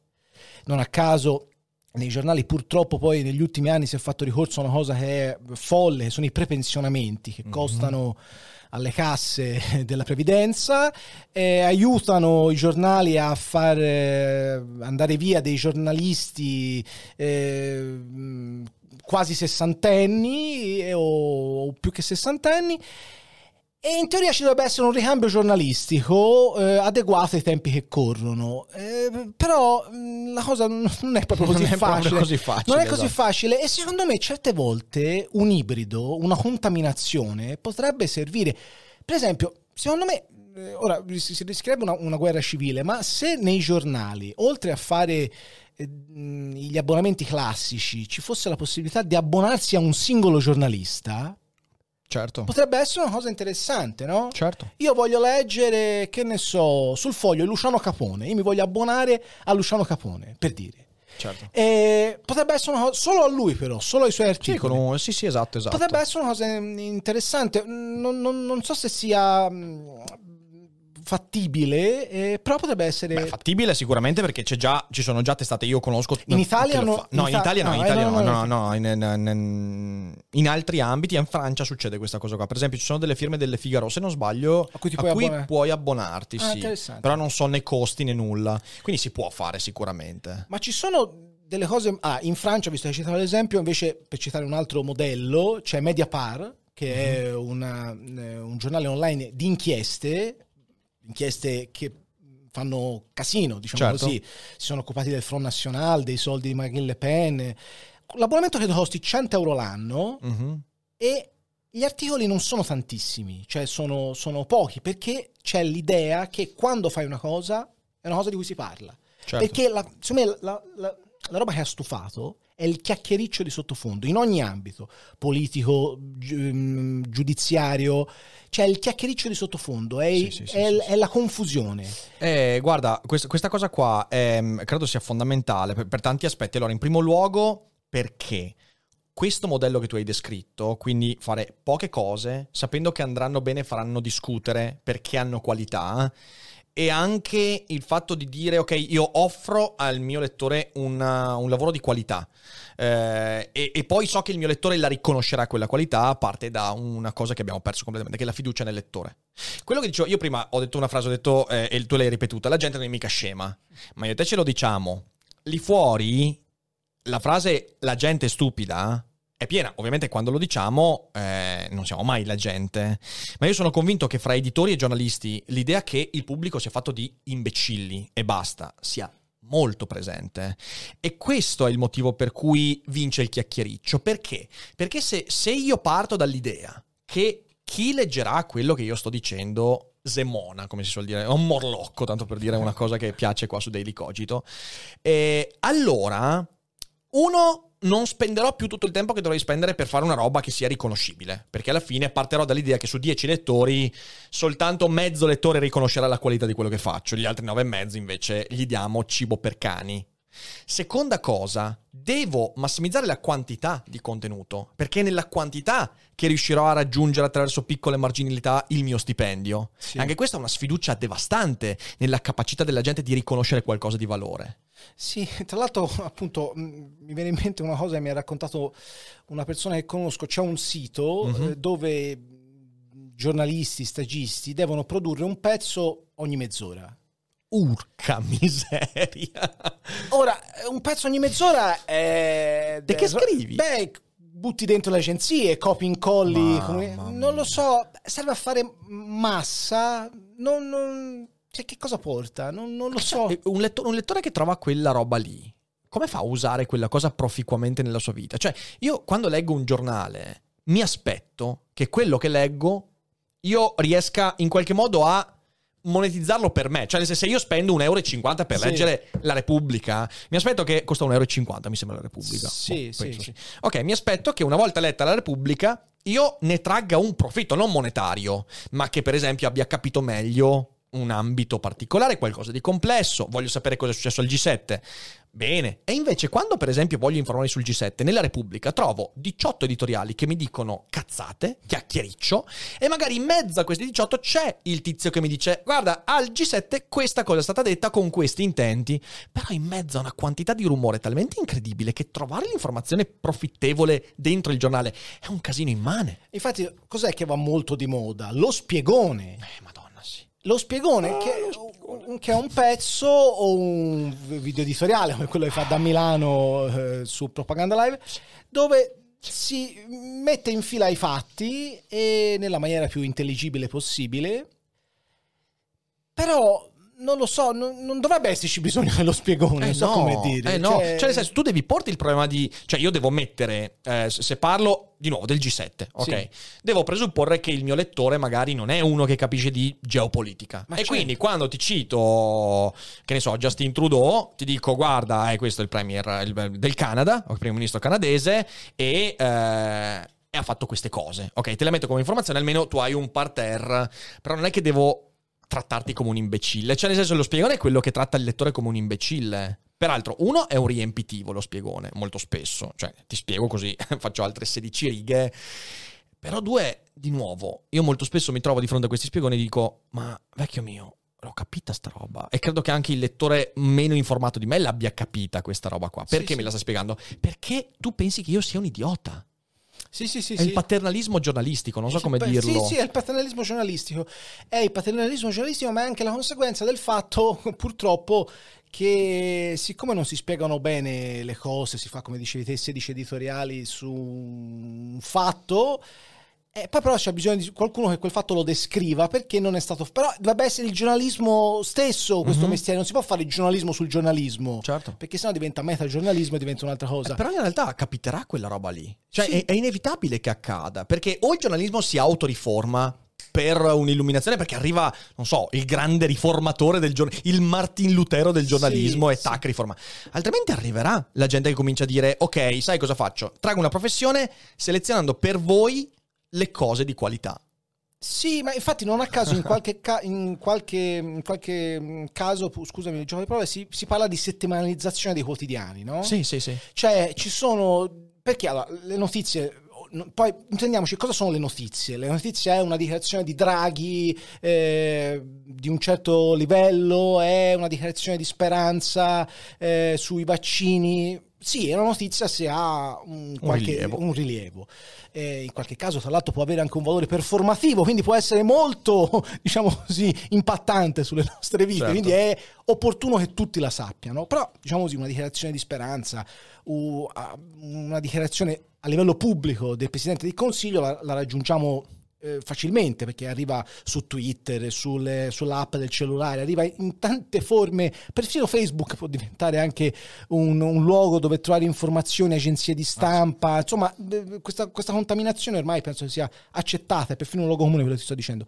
B: Non a caso nei giornali purtroppo poi negli ultimi anni si è fatto ricorso a una cosa che è folle, che sono i prepensionamenti che mm-hmm. Alle casse della previdenza, eh, aiutano i giornali a far eh, andare via dei giornalisti eh, quasi sessantenni o, o più che sessantenni E in teoria ci dovrebbe essere un ricambio giornalistico eh, adeguato ai tempi che corrono. Eh, però mh, la cosa non è proprio così, non facile.
A: È così facile.
B: Non è così esatto. facile. E secondo me certe volte un ibrido, una contaminazione potrebbe servire. Per esempio, secondo me eh, ora si, si rischirebbe una, una, guerra civile, ma se nei giornali, oltre a fare eh, gli abbonamenti classici, ci fosse la possibilità di abbonarsi a un singolo giornalista,
A: Certo.
B: Potrebbe essere una cosa interessante, no?
A: Certo.
B: Io voglio leggere, che ne so, sul foglio Luciano Capone. Io mi voglio abbonare a Luciano Capone, per dire.
A: Certo.
B: E potrebbe essere una cosa, solo a lui però, solo ai suoi articoli.
A: Sì, un, sì, sì, esatto, esatto.
B: Potrebbe essere una cosa interessante. Non, non, non so se sia fattibile, eh, però potrebbe essere...
A: Beh, fattibile sicuramente perché già, ci sono già testate, io conosco...
B: In Italia no,
A: fa- no, in Italia no, in Italia no, no, no, in, altri ambiti, in Francia succede questa cosa qua. Per esempio ci sono delle firme delle Figaro, se non sbaglio, a cui, a puoi, cui puoi, abbonarti, ah, sì. Però non so né costi né nulla. Quindi si può fare sicuramente.
B: Ma ci sono delle cose... Ah, in Francia, visto che hai citato l'esempio, invece per citare un altro modello, c'è Mediapart, che mm-hmm. è una, eh, un giornale online di inchieste inchieste che fanno casino, diciamo certo. così. Si sono occupati del Front National, dei soldi di Marine Le Pen. L'abbonamento credo costi 100 euro l'anno uh-huh. e gli articoli non sono tantissimi, cioè sono, sono, pochi, perché c'è l'idea che quando fai una cosa è una cosa di cui si parla. Certo. Perché la, secondo me la, la, la roba che ha stufato è il chiacchiericcio di sottofondo, in ogni ambito, politico, mm, giudiziario, c'è il chiacchiericcio di sottofondo, è, sì, sì, sì, è, è la confusione.
A: Eh, guarda, quest- questa cosa qua è, mm, credo sia fondamentale per, per tanti aspetti. Allora, in primo luogo, perché? questo modello che tu hai descritto, quindi fare poche cose, sapendo che andranno bene, faranno discutere perché hanno qualità, e anche il fatto di dire ok io offro al mio lettore una, un lavoro di qualità eh, e, e, poi so che il mio lettore la riconoscerà quella qualità parte da una cosa che abbiamo perso completamente che è la fiducia nel lettore. Quello che dicevo io prima ho detto una frase ho detto eh, e tu l'hai ripetuta la gente non è mica scema ma io e te ce lo diciamo. Lì fuori la frase la gente è stupida è piena. Ovviamente quando lo diciamo eh, non siamo mai la gente, ma io sono convinto che fra editori e giornalisti l'idea che il pubblico sia fatto di imbecilli e basta sia molto presente. E questo è il motivo per cui vince il chiacchiericcio. Perché? Perché se, se io parto dall'idea che chi leggerà quello che io sto dicendo zemona, come si suol dire, è un morlocco, tanto per dire una cosa che piace qua su Daily Cogito, eh, allora uno non spenderò più tutto il tempo che dovrei spendere per fare una roba che sia riconoscibile, perché alla fine partirò dall'idea che su 10 lettori soltanto mezzo lettore riconoscerà la qualità di quello che faccio, gli altri 9 e mezzo invece gli diamo cibo per cani. Seconda cosa, devo massimizzare la quantità di contenuto, perché è nella quantità che riuscirò a raggiungere attraverso piccole marginalità il mio stipendio. Sì. Anche questa è una sfiducia devastante nella capacità della gente di riconoscere qualcosa di valore.
B: Sì, tra l'altro appunto mi viene in mente una cosa che mi ha raccontato una persona che conosco, c'è un sito mm-hmm. dove giornalisti, stagisti devono produrre un pezzo ogni mezz'ora
A: Urca miseria.
B: Ora, un pezzo ogni mezz'ora è...
A: De che scrivi?
B: Beh, butti dentro le agenzie, copy incolli, come... non lo so, serve a fare massa, non... non... Cioè, che cosa porta? Non, non lo so.
A: Cioè, un, lettore, un lettore che trova quella roba lì, come fa a usare quella cosa proficuamente nella sua vita? Cioè, io quando leggo un giornale, mi aspetto che quello che leggo io riesca in qualche modo a monetizzarlo per me. Cioè, nel senso, se io spendo 1,50 euro per sì. leggere La Repubblica, mi aspetto che costa 1,50 euro, mi sembra La Repubblica.
B: Sì, oh, sì, sì.
A: Ok, mi aspetto che una volta letta La Repubblica io ne tragga un profitto non monetario, ma che per esempio abbia capito meglio un ambito particolare, qualcosa di complesso, voglio sapere cosa è successo al G7. Bene, e invece quando per esempio voglio informarmi sul G7, nella Repubblica trovo 18 editoriali che mi dicono cazzate, chiacchiericcio, e magari in mezzo a questi 18 c'è il tizio che mi dice guarda, al G7 questa cosa è stata detta con questi intenti, però in mezzo a una quantità di rumore talmente incredibile che trovare l'informazione profittevole dentro il giornale è un casino immane.
B: Infatti, cos'è che va molto di moda? Lo spiegone.
A: Eh, madonna.
B: Lo spiegone, che, che, è un pezzo o un video editoriale come quello che fa da Milano eh, su Propaganda Live, dove si mette in fila i fatti e nella maniera più intelligibile possibile. Però non lo so, non, non, dovrebbe esserci bisogno dello spiegone, eh non so
A: no,
B: come dire.
A: Eh no, cioè... cioè... nel senso, tu devi porti il problema di... Cioè io devo mettere, eh, se parlo di nuovo del G7, ok? Sì. Devo presupporre che il mio lettore magari non è uno che capisce di geopolitica. Ma e certo. quindi quando ti cito, che ne so, Justin Trudeau, ti dico guarda, eh, questo è il premier il, del Canada, o il primo ministro canadese, e... Eh, e ha fatto queste cose. Ok, te le metto come informazione, almeno tu hai un parterre. Però non è che devo trattarti come un imbecille. Cioè, nel senso, lo spiegone è quello che tratta il lettore come un imbecille. Peraltro, uno è un riempitivo lo spiegone, molto spesso. Cioè, ti spiego così, faccio altre 16 righe. Però due, di nuovo, io molto spesso mi trovo di fronte a questi spiegoni e dico, ma vecchio mio, l'ho capita sta roba. E credo che anche il lettore meno informato di me l'abbia capita questa roba qua. Perché sì, me la sta spiegando? Perché tu pensi che io sia un idiota.
B: Sì, sì, sì.
A: È il paternalismo giornalistico, non so come dirlo.
B: Sì, sì, è il paternalismo giornalistico. È il paternalismo giornalistico, ma è anche la conseguenza del fatto, purtroppo, che siccome non si spiegano bene le cose, si fa, come dicevi te, 16 editoriali su un fatto eh, poi però c'è bisogno di qualcuno che quel fatto lo descriva perché non è stato... Però dovrebbe essere il giornalismo stesso questo mm-hmm. mestiere, non si può fare il giornalismo sul giornalismo.
A: Certo.
B: Perché sennò diventa metagiornalismo e diventa un'altra cosa.
A: Eh, però in realtà capiterà quella roba lì. Cioè sì. è, è inevitabile che accada, perché o il giornalismo si autoriforma per un'illuminazione perché arriva, non so, il grande riformatore del giornalismo, il Martin Lutero del giornalismo sì, e tac, sì. riforma. Altrimenti arriverà la gente che comincia a dire, ok, sai cosa faccio? Trago una professione selezionando per voi le cose di qualità.
B: Sì, ma infatti non a caso in qualche, ca- in qualche, in qualche mm, caso, scusami, il gioco di prove, si, si, parla di settimanalizzazione dei quotidiani, no?
A: Sì, sì, sì.
B: Cioè ci sono... Perché allora, le notizie poi intendiamoci cosa sono le notizie. Le notizie è una dichiarazione di Draghi eh, di un certo livello, è una dichiarazione di speranza eh, sui vaccini. Sì, è una notizia se ha un, qualche, un rilievo. Un rilievo eh, in qualche caso tra l'altro può avere anche un valore performativo, quindi può essere molto, diciamo così, impattante sulle nostre vite, certo. quindi è opportuno che tutti la sappiano, però diciamo così una dichiarazione di speranza, una dichiarazione a livello pubblico del Presidente del Consiglio la, la raggiungiamo eh, facilmente perché arriva su Twitter, sulle, sull'app del cellulare, arriva in tante forme, persino Facebook può diventare anche un, un luogo dove trovare informazioni, agenzie di stampa, insomma questa, questa contaminazione ormai penso sia accettata, è perfino un luogo comune quello che ti sto dicendo.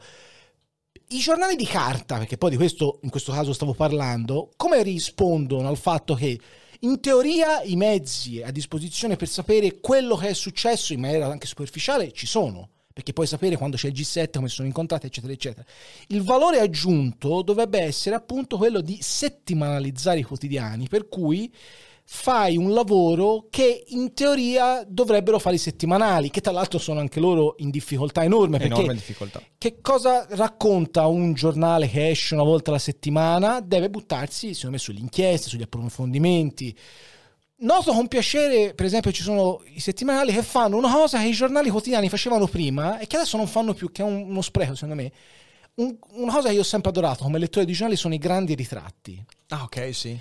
B: I giornali di carta, perché poi di questo in questo caso stavo parlando, come rispondono al fatto che in teoria i mezzi a disposizione per sapere quello che è successo in maniera anche superficiale ci sono perché puoi sapere quando c'è il G7, come sono incontrati, eccetera, eccetera. Il valore aggiunto dovrebbe essere appunto quello di settimanalizzare i quotidiani, per cui fai un lavoro che in teoria dovrebbero fare i settimanali, che tra l'altro sono anche loro in difficoltà enorme.
A: Enorme difficoltà.
B: Che cosa racconta un giornale che esce una volta alla settimana? Deve buttarsi, secondo me, sulle inchieste, sugli approfondimenti Noto con piacere, per esempio, ci sono i settimanali che fanno una cosa che i giornali quotidiani facevano prima e che adesso non fanno più, che è uno spreco, secondo me. Un, una cosa che io ho sempre adorato come lettore di giornali sono i grandi ritratti.
A: Ah, ok, sì.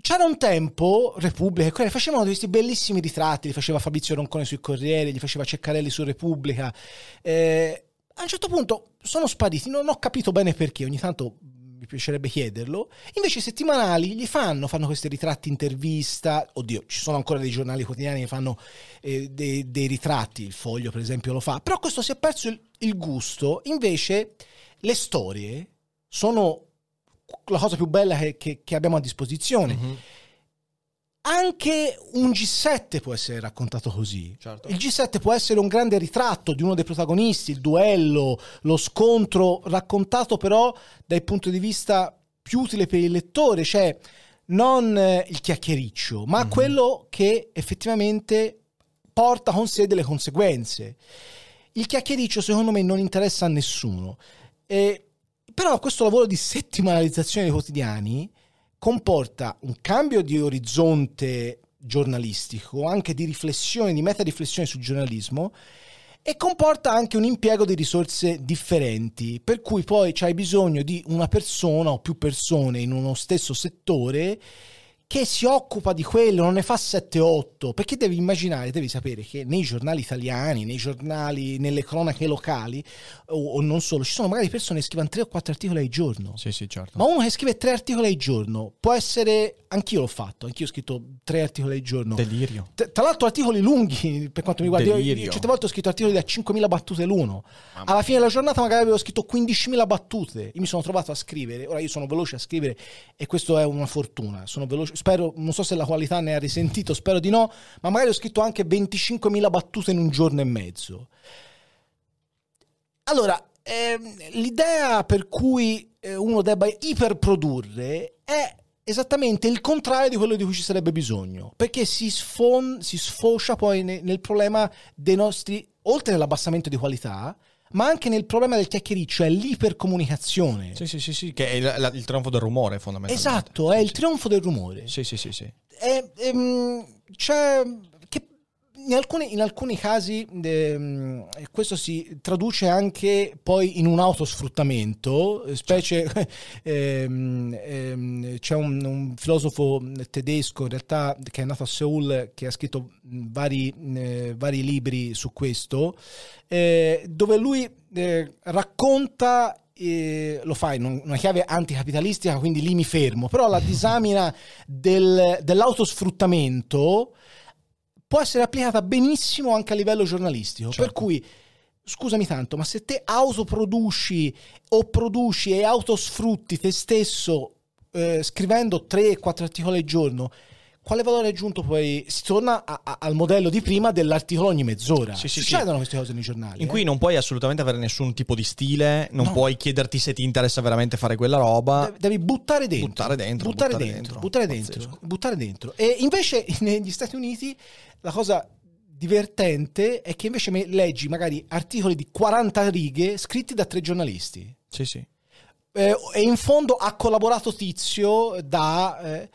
B: C'era un tempo, Repubblica, e quelli facevano questi bellissimi ritratti, li faceva Fabrizio Roncone sui Corriere, li faceva Ceccarelli su Repubblica. Eh, a un certo punto sono spariti, non ho capito bene perché, ogni tanto mi piacerebbe chiederlo. Invece i settimanali li fanno, fanno questi ritratti intervista. Oddio, ci sono ancora dei giornali quotidiani che fanno eh, dei, dei, ritratti, il foglio per esempio lo fa, però questo si è perso il, il gusto. Invece le storie sono la cosa più bella che, che, che abbiamo a disposizione. Mm-hmm anche un G7 può essere raccontato così. Certo. Il G7 può essere un grande ritratto di uno dei protagonisti, il duello, lo scontro, raccontato però dal punto di vista più utile per il lettore, cioè non eh, il chiacchiericcio, ma mm-hmm. quello che effettivamente porta con sé delle conseguenze. Il chiacchiericcio secondo me non interessa a nessuno. Eh, però questo lavoro di settimanalizzazione dei quotidiani comporta un cambio di orizzonte giornalistico, anche di riflessione, di meta-riflessione sul giornalismo e comporta anche un impiego di risorse differenti, per cui poi c'hai bisogno di una persona o più persone in uno stesso settore che si occupa di quello, non ne fa 7-8, perché devi immaginare, devi sapere che nei giornali italiani, nei giornali, nelle cronache locali, o, o non solo, ci sono magari persone che scrivono 3 o 4 articoli al giorno.
A: Sì, sì, certo.
B: Ma uno che scrive 3 articoli al giorno può essere, anch'io l'ho fatto, anch'io ho scritto 3 articoli al giorno.
A: Delirio.
B: T- tra l'altro articoli lunghi, per quanto mi riguarda. Delirio. Io, certe volte ho scritto articoli da 5.000 battute l'uno. Mamma. Alla fine della giornata magari avevo scritto 15.000 battute. Io mi sono trovato a scrivere, ora io sono veloce a scrivere e questo è una fortuna. Sono veloce, spero, non so se la qualità ne ha risentito, spero di no, ma magari ho scritto anche 25.000 battute in un giorno e mezzo. Allora, ehm, l'idea per cui eh, uno debba iperprodurre è esattamente il contrario di quello di cui ci sarebbe bisogno, perché si, sfon- si sfocia poi ne- nel problema dei nostri, oltre all'abbassamento di qualità, ma anche nel problema del chiacchiericcio, è l'ipercomunicazione.
A: Sì, sì, sì, sì che è il, il, trionfo del rumore fondamentalmente.
B: Esatto, è il trionfo del rumore.
A: Sì, sì, sì, sì.
B: È, è, ehm, c'è in alcuni, in alcuni casi eh, questo si traduce anche poi in un autosfruttamento, specie ehm, ehm, c'è un, un, filosofo tedesco in realtà che è nato a Seoul che ha scritto vari, eh, vari libri su questo, eh, dove lui eh, racconta eh, lo fa in una chiave anticapitalistica, quindi lì mi fermo, però la disamina del, dell'autosfruttamento può essere applicata benissimo anche a livello giornalistico. Certo. Per cui, scusami tanto, ma se te autoproduci o produci e autosfrutti te stesso eh, scrivendo 3-4 articoli al giorno, quale valore aggiunto poi si torna a, a, al modello di prima dell'articolo ogni mezz'ora sì, sì, succedono sì. queste cose nei giornali
A: in eh? cui non puoi assolutamente avere nessun tipo di stile non no. puoi chiederti se ti interessa veramente fare quella roba
B: devi, devi buttare dentro
A: buttare dentro
B: buttare, buttare dentro, dentro, buttare dentro buttare dentro e invece negli Stati Uniti la cosa divertente è che invece leggi magari articoli di 40 righe scritti da tre giornalisti.
A: Sì, sì.
B: Eh, e in fondo ha collaborato Tizio da... Eh,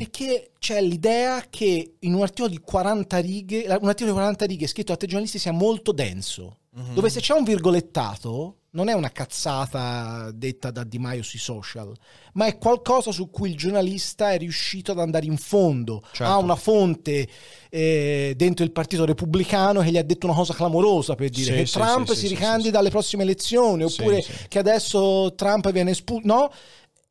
B: perché c'è l'idea che in un articolo di 40 righe, un articolo di 40 righe scritto da tre giornalisti sia molto denso, mm-hmm. dove se c'è un virgolettato non è una cazzata detta da Di Maio sui social, ma è qualcosa su cui il giornalista è riuscito ad andare in fondo. Certo. Ha una fonte eh, dentro il Partito Repubblicano che gli ha detto una cosa clamorosa per dire sì, che sì, Trump sì, si ricandida alle prossime elezioni, oppure che adesso Trump viene espulso. No?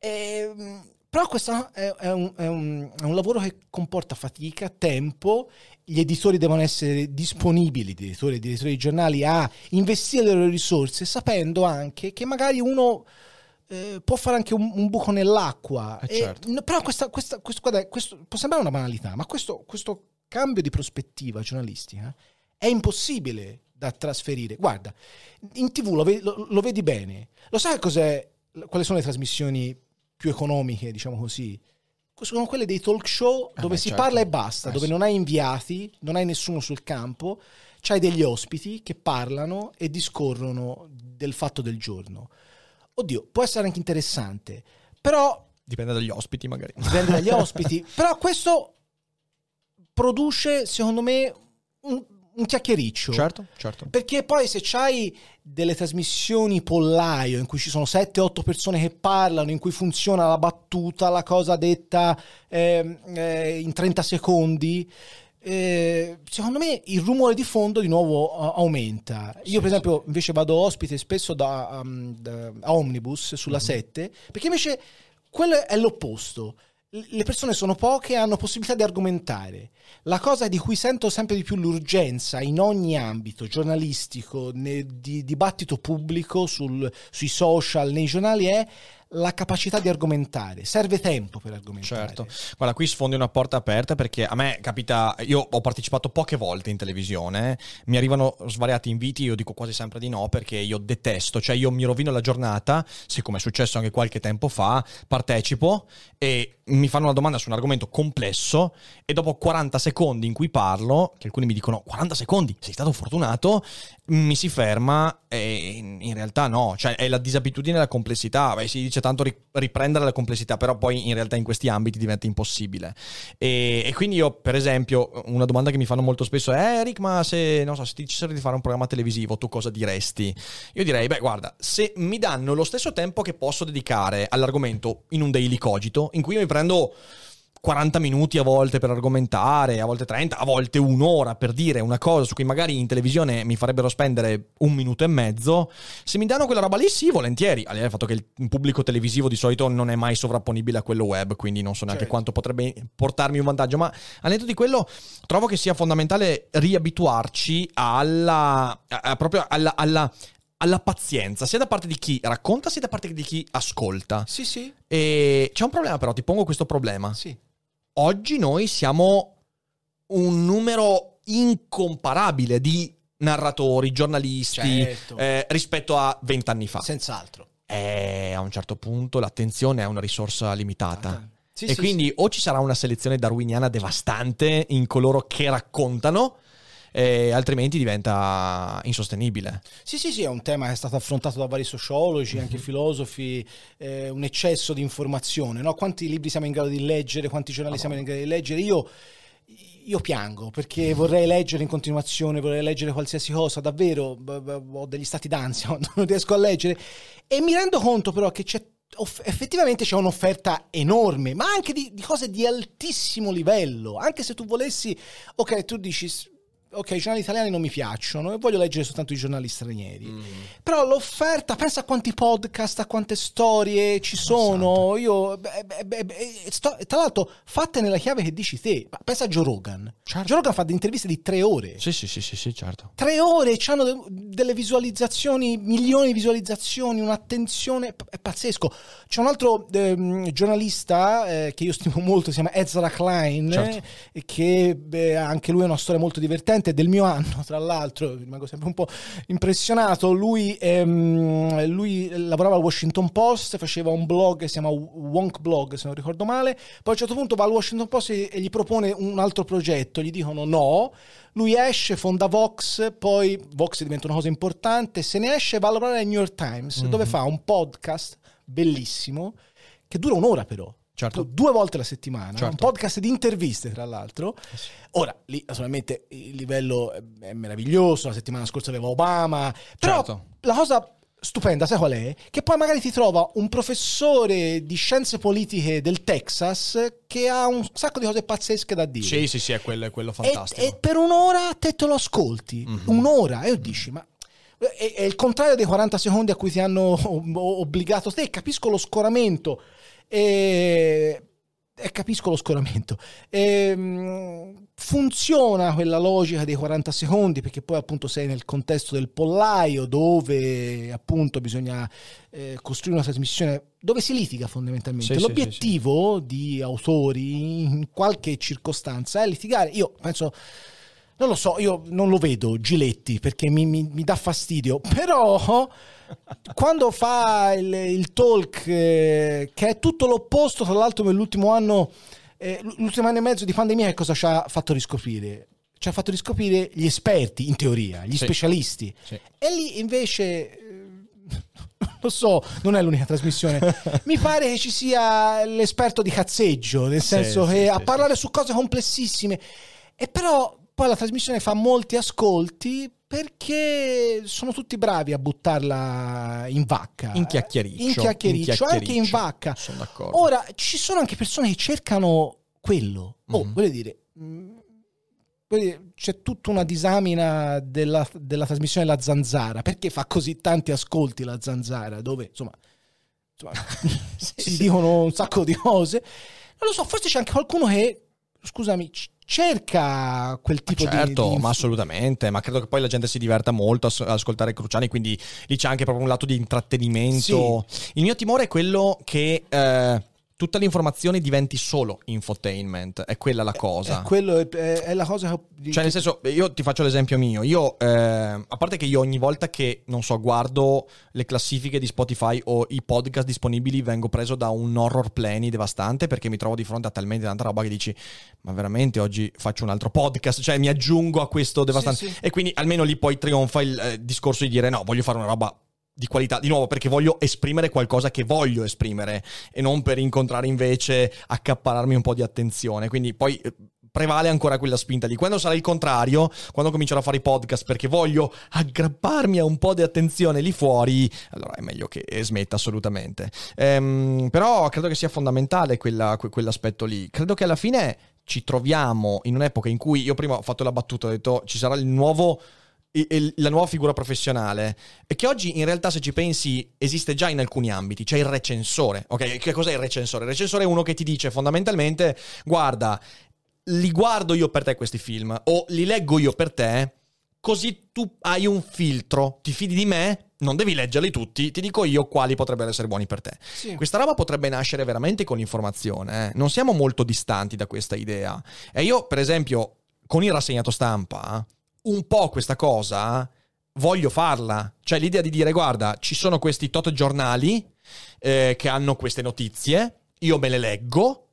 B: E, ehm, però questo è, è, un, è, un, è, un, lavoro che comporta fatica, tempo, gli editori devono essere disponibili, gli editori, gli editori di giornali, a investire le loro risorse, sapendo anche che magari uno eh, può fare anche un, un buco nell'acqua.
A: Eh certo.
B: e, però questa, questa, questo, guarda, questo, può sembrare una banalità, ma questo, questo cambio di prospettiva giornalistica è impossibile da trasferire. Guarda, in tv lo, lo, lo vedi bene, lo sai cos'è, quali sono le trasmissioni più economiche, diciamo così, sono quelle dei talk show eh dove eh si certo. parla e basta, eh dove non hai inviati, non hai nessuno sul campo, c'hai degli ospiti che parlano e discorrono del fatto del giorno. Oddio, può essere anche interessante, però...
A: Dipende dagli ospiti magari.
B: Dipende dagli ospiti, però questo produce, secondo me, un, un chiacchiericcio.
A: Certo, certo.
B: Perché poi se c'hai delle trasmissioni pollaio in cui ci sono 7-8 persone che parlano, in cui funziona la battuta, la cosa detta eh, eh, in 30 secondi, eh, secondo me il rumore di fondo di nuovo uh, aumenta. Io, sì, per esempio, sì. invece vado ospite spesso da, um, da a Omnibus sulla mm-hmm. 7, perché invece quello è l'opposto le persone sono poche e hanno possibilità di argomentare. La cosa di cui sento sempre di più l'urgenza in ogni ambito giornalistico, nel, di dibattito pubblico, sul, sui social, nei giornali è la capacità di argomentare. Serve tempo per argomentare.
A: Certo. Guarda, qui sfondi una porta aperta perché a me capita, io ho partecipato poche volte in televisione, mi arrivano svariati inviti, io dico quasi sempre di no perché io detesto, cioè io mi rovino la giornata, siccome è successo anche qualche tempo fa, partecipo e mi fanno una domanda su un argomento complesso e dopo 40 secondi in cui parlo, che alcuni mi dicono 40 secondi, sei stato fortunato, mi si ferma e in realtà no, cioè è la disabitudine e la complessità, Beh, si dice tanto riprendere la complessità, però poi in realtà in questi ambiti diventa impossibile. E, e quindi io, per esempio, una domanda che mi fanno molto spesso è eh, Eric, ma se, non so, se ti dicessero di fare un programma televisivo, tu cosa diresti? Io direi, beh guarda, se mi danno lo stesso tempo che posso dedicare all'argomento in un daily cogito, in cui io mi prendo 40 minuti a volte per argomentare, a volte 30, a volte un'ora per dire una cosa su cui magari in televisione mi farebbero spendere un minuto e mezzo, se mi danno quella roba lì sì, volentieri, al fatto che il pubblico televisivo di solito non è mai sovrapponibile a quello web, quindi non so neanche certo. quanto potrebbe portarmi un vantaggio, ma al netto di quello trovo che sia fondamentale riabituarci alla, a, proprio alla, alla alla pazienza, sia da parte di chi racconta, sia da parte di chi ascolta.
B: Sì, sì.
A: E c'è un problema però, ti pongo questo problema.
B: Sì.
A: Oggi noi siamo un numero incomparabile di narratori, giornalisti certo. eh, rispetto a vent'anni fa.
B: Senz'altro.
A: E a un certo punto l'attenzione è una risorsa limitata. Sì, e sì, quindi sì. o ci sarà una selezione darwiniana devastante in coloro che raccontano, eh, altrimenti diventa insostenibile.
B: Sì, sì, sì, è un tema che è stato affrontato da vari sociologi, anche mm-hmm. filosofi, eh, un eccesso di informazione, no? Quanti libri siamo in grado di leggere, quanti giornali oh. siamo in grado di leggere? Io io piango perché vorrei leggere in continuazione, vorrei leggere qualsiasi cosa, davvero ho degli stati d'ansia quando non riesco a leggere e mi rendo conto però che c'è effettivamente c'è un'offerta enorme, ma anche di, di, cose di altissimo livello. Anche se tu volessi, ok, tu dici ok, i giornali italiani non mi piacciono e voglio leggere soltanto i giornali stranieri. Mm. Però l'offerta, pensa a quanti podcast, a quante storie ci sono. Io, beh, beh, beh, sto, tra l'altro, fatte nella chiave che dici te. Pensa a Joe Rogan. Certo. Joe Rogan fa delle interviste di tre ore.
A: Sì, sì, sì, sì, sì certo.
B: Tre ore, hanno delle visualizzazioni, milioni di visualizzazioni, un'attenzione, è pazzesco. C'è un altro ehm, giornalista eh, che io stimo molto, si chiama Ezra Klein, certo. eh, che anche lui ha una storia molto divertente studente del mio anno, tra l'altro, rimango sempre un po' impressionato. Lui, ehm, lui lavorava al Washington Post, faceva un blog che si chiama Wonk Blog, se non ricordo male. Poi a un certo punto va al Washington Post e, e gli propone un altro progetto. Gli dicono no. Lui esce, fonda Vox, poi Vox diventa una cosa importante. Se ne esce, va a lavorare al New York Times, mm-hmm. dove fa un podcast bellissimo che dura un'ora però certo. due volte la settimana, certo. un podcast di interviste tra l'altro. Eh Ora, lì naturalmente il livello è meraviglioso, la settimana scorsa aveva Obama, però certo. la cosa stupenda, sai qual è? Che poi magari ti trova un professore di scienze politiche del Texas che ha un sacco di cose pazzesche da dire.
A: Sì, sì, sì, è quello, è quello fantastico.
B: E, e per un'ora te te lo ascolti, mm-hmm. un'ora, e dici, ma è, è, il contrario dei 40 secondi a cui ti hanno obbligato te, capisco lo scoramento e, e capisco lo scoramento. E, funziona quella logica dei 40 secondi perché poi appunto sei nel contesto del pollaio dove appunto bisogna eh, costruire una trasmissione dove si litiga fondamentalmente. Sì, L'obiettivo sì, sì, di autori in qualche circostanza è litigare. Io penso non lo so, io non lo vedo Giletti perché mi, mi, mi dà fastidio, però quando fa il, il talk eh, che è tutto l'opposto, tra l'altro nell'ultimo anno, eh, l'ultimo anno e mezzo di pandemia che cosa ci ha fatto riscoprire? Ci ha fatto riscoprire gli esperti, in teoria, gli sì. specialisti. Sì. E lì invece eh, lo so, non è l'unica trasmissione. Mi pare che ci sia l'esperto di cazzeggio, nel senso sì, che a parlare su cose complessissime. E però poi la trasmissione fa molti ascolti perché sono tutti bravi a buttarla in vacca.
A: In chiacchiericcio.
B: In chiacchiericcio, anche in vacca.
A: Sono d'accordo.
B: Ora, ci sono anche persone che cercano quello. Oh, mm-hmm. voglio dire, mm, c'è tutta una disamina della, della, trasmissione La Zanzara. Perché fa così tanti ascolti La Zanzara? Dove, insomma, insomma sì, si sì. dicono un sacco di cose. Non lo so, forse c'è anche qualcuno che, scusami, cerca quel tipo
A: certo,
B: di... Certo,
A: ma assolutamente, ma credo che poi la gente si diverta molto ad ascoltare Cruciani, quindi lì c'è anche proprio un lato di intrattenimento. Sì. Il mio timore è quello che... Eh, tutta l'informazione diventi solo infotainment, è quella la cosa.
B: È, quello è, è la cosa
A: che... Cioè nel senso, io ti faccio l'esempio mio, io, eh, a parte che io ogni volta che, non so, guardo le classifiche di Spotify o i podcast disponibili vengo preso da un horror plani devastante perché mi trovo di fronte a talmente tanta roba che dici, ma veramente oggi faccio un altro podcast, cioè mi aggiungo a questo devastante. Sì, sì. E quindi almeno lì poi trionfa il eh, discorso di dire no, voglio fare una roba di qualità, di nuovo perché voglio esprimere qualcosa che voglio esprimere e non per incontrare invece accapararmi un po' di attenzione. Quindi poi eh, prevale ancora quella spinta lì. Quando sarà il contrario, quando comincerò a fare i podcast perché voglio aggrapparmi a un po' di attenzione lì fuori, allora è meglio che smetta assolutamente. Ehm, però credo che sia fondamentale quella, quell'aspetto lì. Credo che alla fine ci troviamo in un'epoca in cui io prima ho fatto la battuta, ho detto ci sarà il nuovo la nuova figura professionale e che oggi in realtà se ci pensi esiste già in alcuni ambiti, c'è il recensore, ok? Che cos'è il recensore? Il recensore è uno che ti dice fondamentalmente guarda, li guardo io per te questi film o li leggo io per te, così tu hai un filtro, ti fidi di me? Non devi leggerli tutti, ti dico io quali potrebbero essere buoni per te. Sì. Questa roba potrebbe nascere veramente con l'informazione, eh? non siamo molto distanti da questa idea. E io, per esempio, con il rassegnato stampa un po' questa cosa voglio farla. Cioè l'idea di dire guarda, ci sono questi tot giornali eh, che hanno queste notizie, io me le leggo,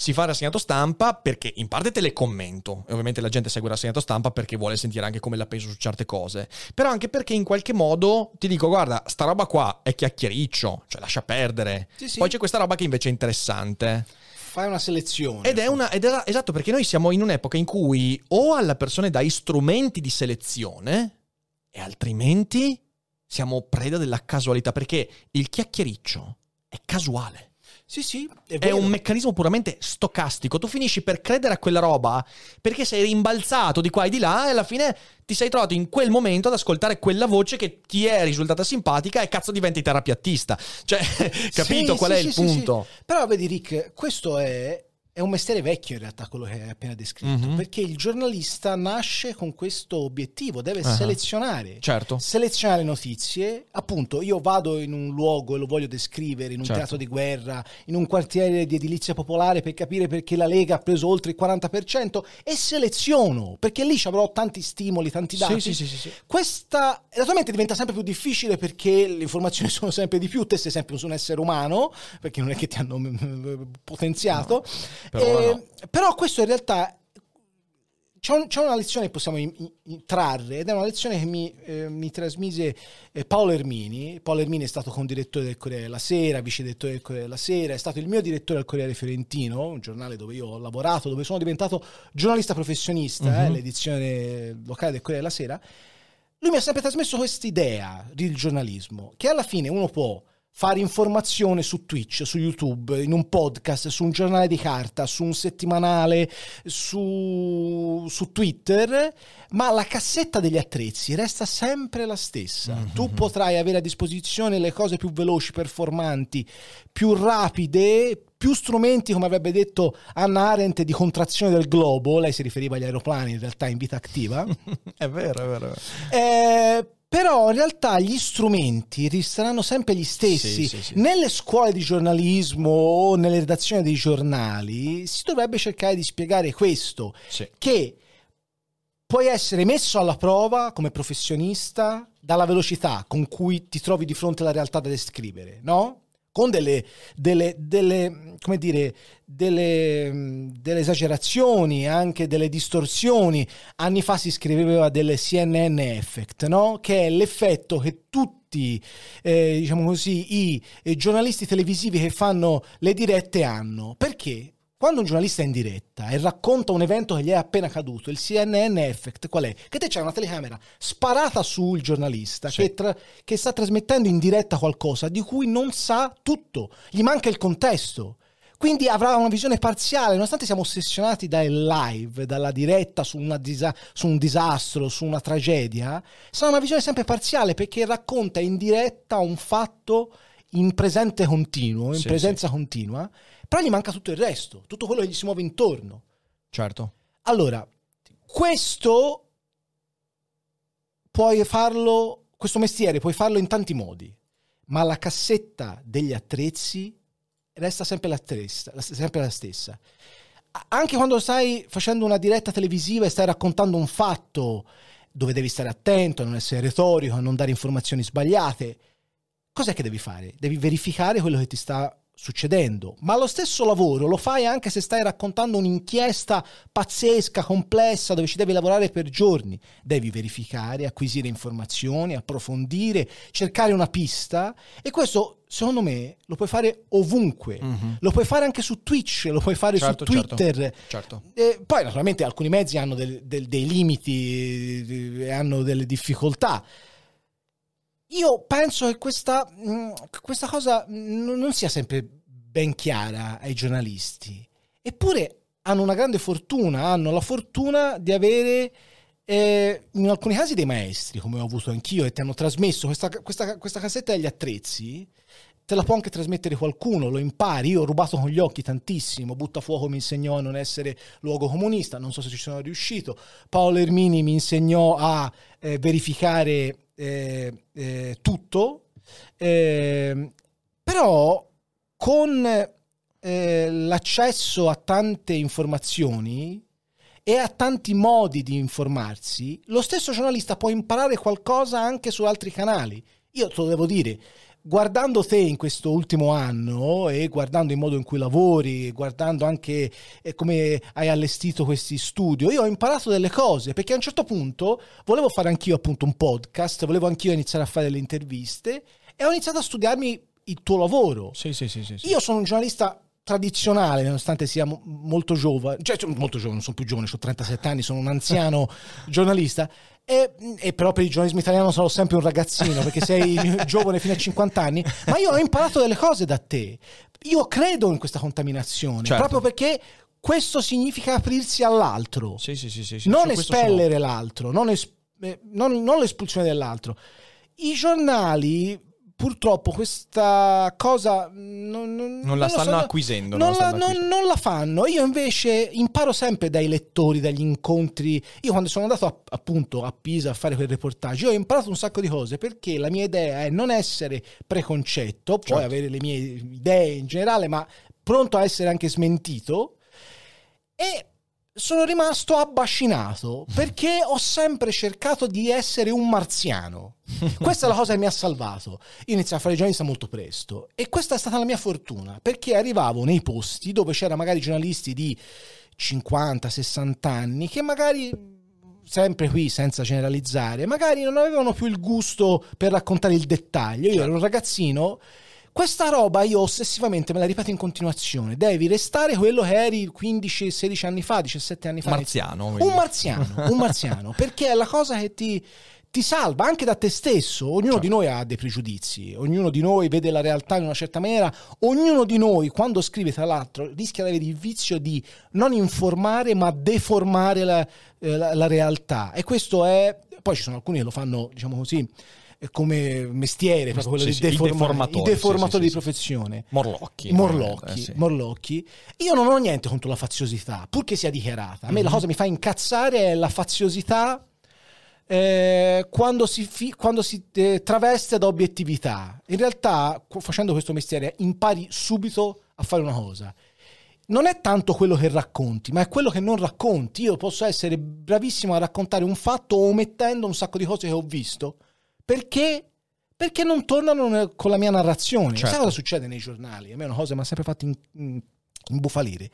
A: si fa rassegnato stampa perché in parte te le commento e ovviamente la gente segue il rassegnato stampa perché vuole sentire anche come la penso su certe cose, però anche perché in qualche modo ti dico guarda, sta roba qua è chiacchiericcio, cioè lascia perdere. Sì, sì. Poi c'è questa roba che invece è interessante
B: fai una selezione.
A: Ed è una. Ed è, esatto, perché noi siamo in un'epoca in cui o alla persona dai strumenti di selezione, e altrimenti siamo preda della casualità, perché il chiacchiericcio è casuale.
B: Sì, sì,
A: è, è, un meccanismo puramente stocastico. Tu finisci per credere a quella roba perché sei rimbalzato di qua e di là e alla fine ti sei trovato in quel momento ad ascoltare quella voce che ti è risultata simpatica e cazzo diventi terapiattista. Cioè, capito sì, qual sì, è sì, il punto?
B: Però vedi Rick, questo è è un mestiere vecchio in realtà quello che hai appena descritto, mm-hmm. perché il giornalista nasce con questo obiettivo, deve uh-huh. selezionare,
A: certo.
B: selezionare notizie. Appunto, io vado in un luogo e lo voglio descrivere, in un certo. teatro di guerra, in un quartiere di edilizia popolare per capire perché la Lega ha preso oltre il 40% e seleziono, perché lì ci avrò tanti stimoli, tanti dati.
A: Sì, sì, sì, sì.
B: Questa naturalmente diventa sempre più difficile perché le informazioni sono sempre di più, te sei sempre un essere umano, perché non è che ti hanno potenziato. No. Però, eh, no. però questo in realtà c'è, un, c'è, una lezione che possiamo in, in, trarre ed è una lezione che mi, eh, mi trasmise eh, Paolo Ermini. Paolo Ermini è stato condirettore del Corriere della Sera, vice direttore del Corriere della Sera, è stato il mio direttore del Corriere Fiorentino, un giornale dove io ho lavorato, dove sono diventato giornalista professionista, uh-huh. eh, l'edizione locale del Corriere della Sera. Lui mi ha sempre trasmesso questa idea del giornalismo, che alla fine uno può fare informazione su Twitch, su YouTube, in un podcast, su un giornale di carta, su un settimanale, su, su Twitter, ma la cassetta degli attrezzi resta sempre la stessa. Mm-hmm. Tu potrai avere a disposizione le cose più veloci, performanti, più rapide, più strumenti, come avrebbe detto Anna Arendt, di contrazione del globo. Lei si riferiva agli aeroplani, in realtà in vita attiva.
A: è vero, è vero.
B: Eh, però in realtà gli strumenti resteranno sempre gli stessi. Sì, sì, sì. Nelle scuole di giornalismo o nelle redazioni dei giornali si dovrebbe cercare di spiegare questo, che puoi essere messo alla prova come professionista dalla velocità con cui ti trovi di fronte alla realtà da descrivere, no? Con delle, delle, delle, come dire, delle, delle, esagerazioni, anche delle distorsioni. Anni fa si scriveva delle CNN effect, no? che è l'effetto che tutti eh, diciamo così, i, i giornalisti televisivi che fanno le dirette hanno. Perché? Quando un giornalista è in diretta e racconta un evento che gli è appena accaduto, il CNN effect qual è? Che te c'è una telecamera sparata sul giornalista sì. che, tra- che, sta trasmettendo in diretta qualcosa di cui non sa tutto, gli manca il contesto. Quindi avrà una visione parziale, nonostante siamo ossessionati dal live, dalla diretta su, disa- su un disastro, su una tragedia, sarà una visione sempre parziale perché racconta in diretta un fatto in presente continuo, in sì, presenza sì. continua però gli manca tutto il resto, tutto quello che gli si muove intorno.
A: Certo.
B: Allora, questo puoi farlo, questo mestiere puoi farlo in tanti modi, ma la cassetta degli attrezzi resta sempre la, stessa, sempre la stessa. Anche quando stai facendo una diretta televisiva e stai raccontando un fatto dove devi stare attento a non essere retorico, a non dare informazioni sbagliate, cos'è che devi fare? Devi verificare quello che ti sta succedendo, ma lo stesso lavoro lo fai anche se stai raccontando un'inchiesta pazzesca, complessa, dove ci devi lavorare per giorni. Devi verificare, acquisire informazioni, approfondire, cercare una pista e questo, secondo me, lo puoi fare ovunque. Mm-hmm. Lo puoi fare anche su Twitch, lo puoi fare certo, su certo, Twitter.
A: Certo.
B: certo. poi, naturalmente, alcuni mezzi hanno del, del, dei limiti, hanno delle difficoltà. Io penso che questa, mm, questa cosa non sia sempre ben chiara ai giornalisti. Eppure hanno una grande fortuna, hanno la fortuna di avere eh, in alcuni casi dei maestri, come ho avuto anch'io, e ti hanno trasmesso questa, questa, questa cassetta degli attrezzi te la può anche trasmettere qualcuno, lo impari. Io ho rubato con gli occhi tantissimo. Buttafuoco mi insegnò a non essere luogo comunista, non so se ci sono riuscito. Paolo Ermini mi insegnò a eh, verificare eh, eh, tutto, eh, però con eh, l'accesso a tante informazioni e a tanti modi di informarsi, lo stesso giornalista può imparare qualcosa anche su altri canali. Io te lo devo dire, guardando te in questo ultimo anno e guardando il modo in cui lavori, guardando anche eh, come hai allestito questi studio, io ho imparato delle cose perché a un certo punto volevo fare anch'io appunto un podcast, volevo anch'io iniziare a fare delle interviste e ho iniziato a studiarmi il tuo lavoro.
A: Sì, sì, sì, sì, sì.
B: Io sono un giornalista tradizionale, nonostante sia molto giovane, cioè, cioè molto giovane, non sono più giovane, ho 37 anni, sono un anziano giornalista, e, e, però per il giornalismo italiano sarò sempre un ragazzino perché sei giovane fino a 50 anni, ma io ho imparato delle cose da te. Io credo in questa contaminazione, certo. proprio perché questo significa aprirsi all'altro,
A: sì, sì, sì, sì
B: non espellere sono... l'altro, non, es- eh, non, non l'espulsione dell'altro. I giornali purtroppo questa cosa non,
A: non, non la stanno so, acquisendo.
B: Non, la, non, la, fanno. Io invece imparo sempre dai lettori, dagli incontri. Io quando sono andato a, appunto a Pisa a fare quel reportage, ho imparato un sacco di cose perché la mia idea è non essere preconcetto, certo. poi avere le mie idee in generale, ma pronto a essere anche smentito. E sono rimasto abbascinato perché ho sempre cercato di essere un marziano. Questa è la cosa che mi ha salvato. Io iniziai a fare giornalista molto presto e questa è stata la mia fortuna perché arrivavo nei posti dove c'erano magari giornalisti di 50-60 anni che magari sempre qui senza generalizzare, magari non avevano più il gusto per raccontare il dettaglio. Io ero un ragazzino questa roba io ossessivamente me la ripeto in continuazione. Devi restare quello che eri 15-16 anni fa, 17 anni fa.
A: Marziano.
B: Un marziano, un marziano, perché è la cosa che ti, ti salva anche da te stesso. Ognuno certo. di noi ha dei pregiudizi, ognuno di noi vede la realtà in una certa maniera, ognuno di noi quando scrive tra l'altro rischia di avere il vizio di non informare ma deformare la, eh, la, la realtà. E questo è... Poi ci sono alcuni che lo fanno, diciamo così, come mestiere, proprio quello sì, di deforma- i deformatori sì, di professione.
A: Morlocchi.
B: Morlocchi, eh, Morlocchi. Io non ho niente contro la faziosità, purché sia dichiarata. A me mm-hmm. la cosa che mi fa incazzare è la faziosità eh, quando si, fi- quando si eh, traveste da obiettività. In realtà, facendo questo mestiere, impari subito a fare una cosa non è tanto quello che racconti, ma è quello che non racconti. Io posso essere bravissimo a raccontare un fatto omettendo un sacco di cose che ho visto perché perché non tornano con la mia narrazione. Certo. Sai cosa succede nei giornali? A me è una cosa che mi ha sempre fatto imbufalire.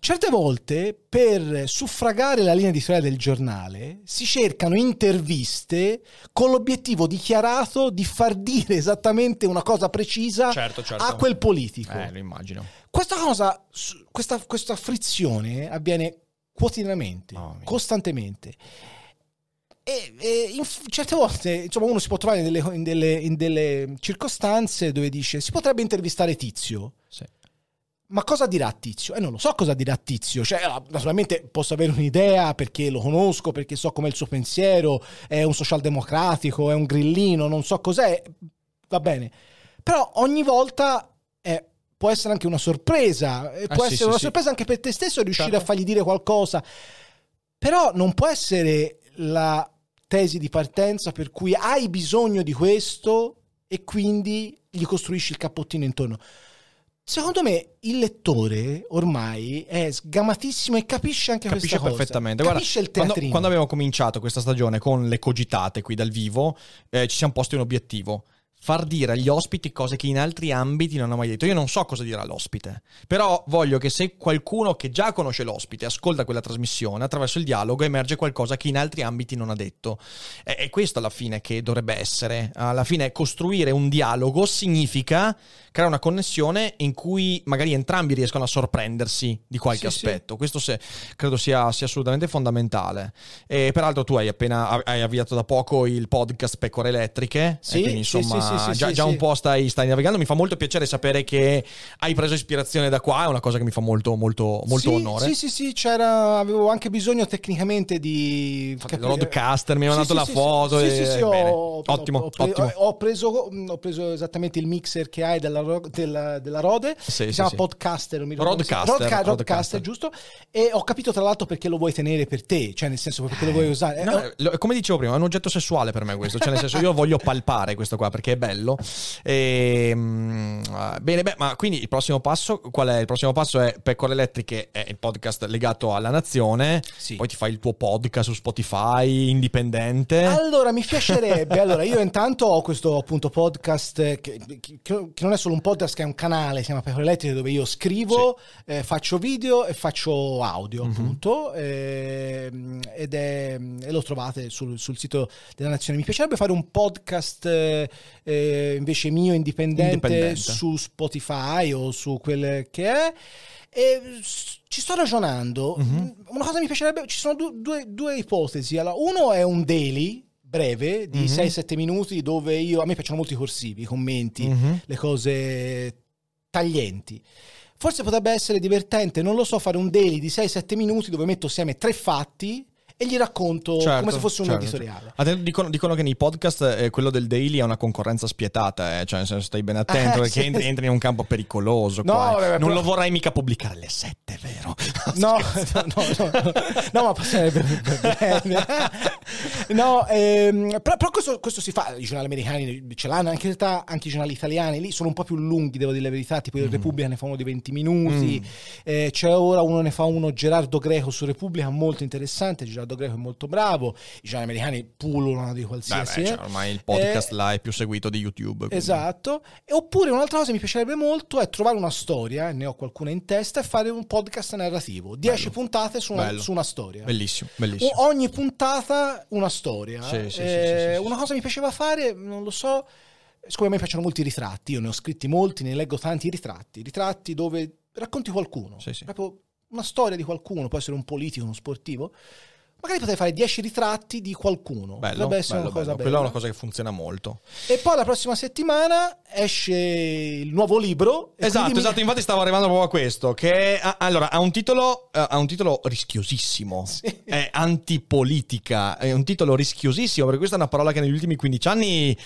B: Certe volte, per suffragare la linea editoriale del giornale, si cercano interviste con l'obiettivo dichiarato di far dire esattamente una cosa precisa
A: certo, certo.
B: a quel politico.
A: Eh, lo immagino.
B: Questa cosa, questa, questa frizione avviene quotidianamente, oh, costantemente. E, e in, certe volte insomma, uno si può trovare in delle, in, delle, in delle, circostanze dove dice si potrebbe intervistare Tizio. Sì. Ma cosa dirà Tizio? E eh, non lo so cosa dirà Tizio. Cioè, ah, naturalmente posso avere un'idea perché lo conosco, perché so com'è il suo pensiero, è un socialdemocratico, è un grillino, non so cos'è. Va bene. Però ogni volta eh, può essere anche una sorpresa. Eh, può sì, essere sì, una sì. sorpresa anche per te stesso riuscire certo. a fargli dire qualcosa. Però non può essere la tesi di partenza per cui hai bisogno di questo e quindi gli costruisci il cappottino intorno. Secondo me il lettore ormai è sgamatissimo e capisce anche
A: capisce
B: questa
A: perfettamente.
B: cosa. Capisce
A: teatrino. Quando, quando, abbiamo cominciato questa stagione con le cogitate qui dal vivo, eh, ci siamo posti un obiettivo far dire agli ospiti cose che in altri ambiti non hanno mai detto. Io non so cosa dire all'ospite, però voglio che se qualcuno che già conosce l'ospite ascolta quella trasmissione, attraverso il dialogo emerge qualcosa che in altri ambiti non ha detto. E, e questo alla fine che dovrebbe essere. Alla fine costruire un dialogo significa creare una connessione in cui magari entrambi riescono a sorprendersi di qualche sì, aspetto. Sì. Questo se, credo sia, sia, assolutamente fondamentale. E peraltro tu hai appena hai avviato da poco il podcast Pecore Elettriche, sì, quindi insomma sì, già, già un po' stai, stai, navigando. Mi fa molto piacere sapere che hai preso ispirazione da qua, è una cosa che mi fa molto, molto, molto onore.
B: Sì, sì, sì, c'era, avevo anche bisogno tecnicamente di...
A: Il roadcaster, mi ha mandato la foto.
B: Sì, sì, sì, ho, ottimo, ho, pre- ottimo. Ho, preso, ho preso esattamente il mixer che hai della della, della, Rode, sì, si sì, chiama sì. Podcaster, mi
A: Rodcaster,
B: Rodca- Rodcaster, giusto? E ho capito tra l'altro perché lo vuoi tenere per te, cioè nel senso perché lo vuoi eh, usare.
A: No, eh, come dicevo prima, è un oggetto sessuale per me questo, cioè nel senso io voglio palpare questo qua perché bello. E, um, bene, beh, ma quindi il prossimo passo, qual è? Il prossimo passo è Pecore Elettriche, è il podcast legato alla nazione, poi ti fai il tuo podcast su Spotify, indipendente.
B: Allora, mi piacerebbe, allora io intanto ho questo appunto podcast che, che, che non è solo un podcast che è un canale, si chiama Pecore Elettriche, dove io scrivo, sì. eh, faccio video e faccio audio, mm-hmm. appunto, eh, ed è, e lo trovate sul, sul, sito della Nazione. Mi piacerebbe fare un podcast eh, invece mio indipendente, indipendente, su Spotify o su quel che è. E ci sto ragionando. Mm-hmm. Una cosa mi piacerebbe, ci sono due, due, due ipotesi. Allora, uno è un daily, breve di mm-hmm. 6-7 minuti dove io a me piacciono molto i corsivi, i commenti, mm-hmm. le cose taglienti. Forse potrebbe essere divertente, non lo so, fare un daily di 6-7 minuti dove metto assieme tre fatti e gli racconto certo, come se fosse un certo. editoriale.
A: Certo. Dicono, dicono, che nei podcast eh, quello del daily è una concorrenza spietata, eh? cioè nel senso stai ben attento eh, perché sì. entri, entri, in un campo pericoloso. No, vabbè, non però... lo vorrei mica pubblicare alle 7, vero?
B: No, no, no, no, no, ma passerebbe bene. no, ehm, però, però questo, questo, si fa, i giornali americani ce l'hanno, anche in realtà anche i giornali italiani lì sono un po' più lunghi, devo dire la verità, tipo mm. il Repubblica ne fa uno di 20 minuti, mm. eh, c'è ora uno ne fa uno Gerardo Greco su Repubblica, molto interessante, Gerardo Riccardo Greco è molto bravo, i giornali americani pullulano di qualsiasi.
A: Beh, beh, cioè, ormai il podcast eh, là è più seguito di YouTube. Quindi.
B: Esatto. E, oppure un'altra cosa che mi piacerebbe molto è trovare una storia, ne ho qualcuna in testa, e fare un podcast narrativo. 10 puntate su una, su una, storia.
A: Bellissimo, bellissimo.
B: O, ogni puntata una storia. Sì, sì, eh, sì, una cosa mi piaceva fare, non lo so. Siccome a me piacciono molti ritratti, io ne ho scritti molti, ne leggo tanti ritratti, ritratti dove racconti qualcuno, sì, sì. proprio una storia di qualcuno, può essere un politico, uno sportivo, magari potrei fare 10 ritratti di qualcuno.
A: Bello, Potrebbe essere bello, una cosa bello. bella. Quella è una cosa che funziona molto.
B: E poi la prossima settimana esce il nuovo libro.
A: Esatto, esatto, mi... infatti stavo arrivando proprio a questo, che ha, allora, ha, un titolo, ha un titolo rischiosissimo, sì. è antipolitica, è un titolo rischiosissimo, perché questa è una parola che negli ultimi 15 anni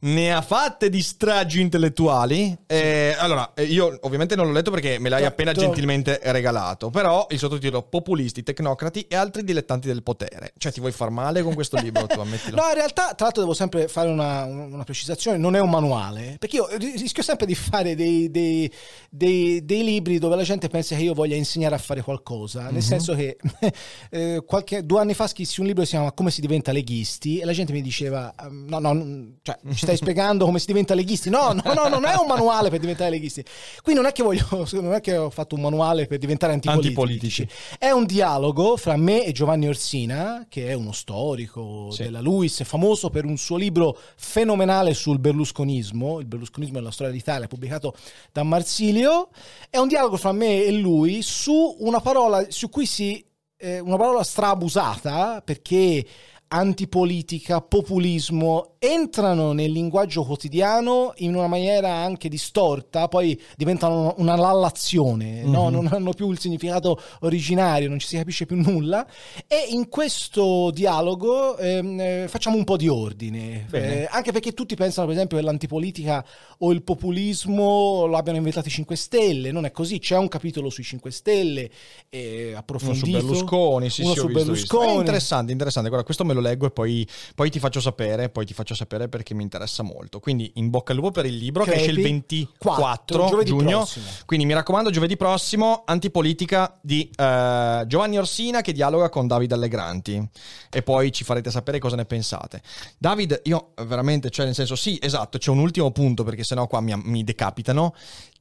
A: ne ha fatte di stragi intellettuali. Eh, allora, eh, io ovviamente non l'ho letto perché me l'hai to, appena gentilmente regalato, però il sottotitolo Populisti, tecnocrati e altri dilettanti del potere. Cioè, ti vuoi far male con questo libro, tu ammettilo.
B: No, in realtà, tra l'altro devo sempre fare una, una precisazione, non è un manuale, perché io rischio sempre di fare dei, dei, dei, dei libri dove la gente pensa che io voglia insegnare a fare qualcosa, nel mm-hmm. senso che eh, qualche, due anni fa scrissi un libro che si chiama Come si diventa leghisti e la gente mi diceva, no, no, cioè, stai spiegando come si diventa leghisti. No, no, no, non è un manuale per diventare leghisti. Qui non è che voglio, non è che ho fatto un manuale per diventare antipolitici. antipolitici. È un dialogo fra me e Giovanni Orsina, che è uno storico sì. della Luis, famoso per un suo libro fenomenale sul berlusconismo, il berlusconismo nella storia d'Italia, pubblicato da Marsilio. È un dialogo fra me e lui su una parola su cui si eh, una parola strabusata perché antipolitica, populismo entrano nel linguaggio quotidiano in una maniera anche distorta, poi diventano una lallazione, mm-hmm. no? Mhm. non hanno più il significato originario, non ci si capisce più nulla e in questo dialogo ehm, eh, facciamo un po' di ordine, eh, anche perché tutti pensano per esempio che l'antipolitica o il populismo lo abbiano inventato i 5 Stelle, non è così, c'è un capitolo sui 5 Stelle eh, approfondito.
A: Uno su Berlusconi, sì,
B: uno
A: sì,
B: su Berlusconi. È
A: interessante, interessante, guarda questo me lo leggo e poi, poi ti faccio sapere, poi ti faccio sapere perché mi interessa molto. Quindi in bocca al lupo per il libro Crepi, che esce il 24 giugno. Prossimo. Quindi mi raccomando, giovedì prossimo, Antipolitica di uh, Giovanni Orsina che dialoga con Davide Allegranti. E poi ci farete sapere cosa ne pensate. David, io veramente, cioè nel senso, sì, esatto, c'è un ultimo punto perché sennò qua mi, mi decapitano.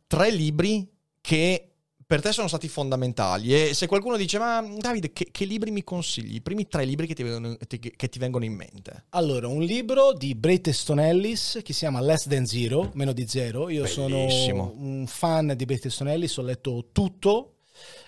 A: Tre libri che per te sono stati fondamentali. E se qualcuno dice, ma Davide, che, che libri mi consigli? I primi tre libri che ti, vengono, che ti, vengono, in mente.
B: Allora, un libro di Bret Easton Ellis che si chiama Less Than Zero, meno di zero. Io Bellissimo. sono un fan di Bret Easton Ellis, ho letto tutto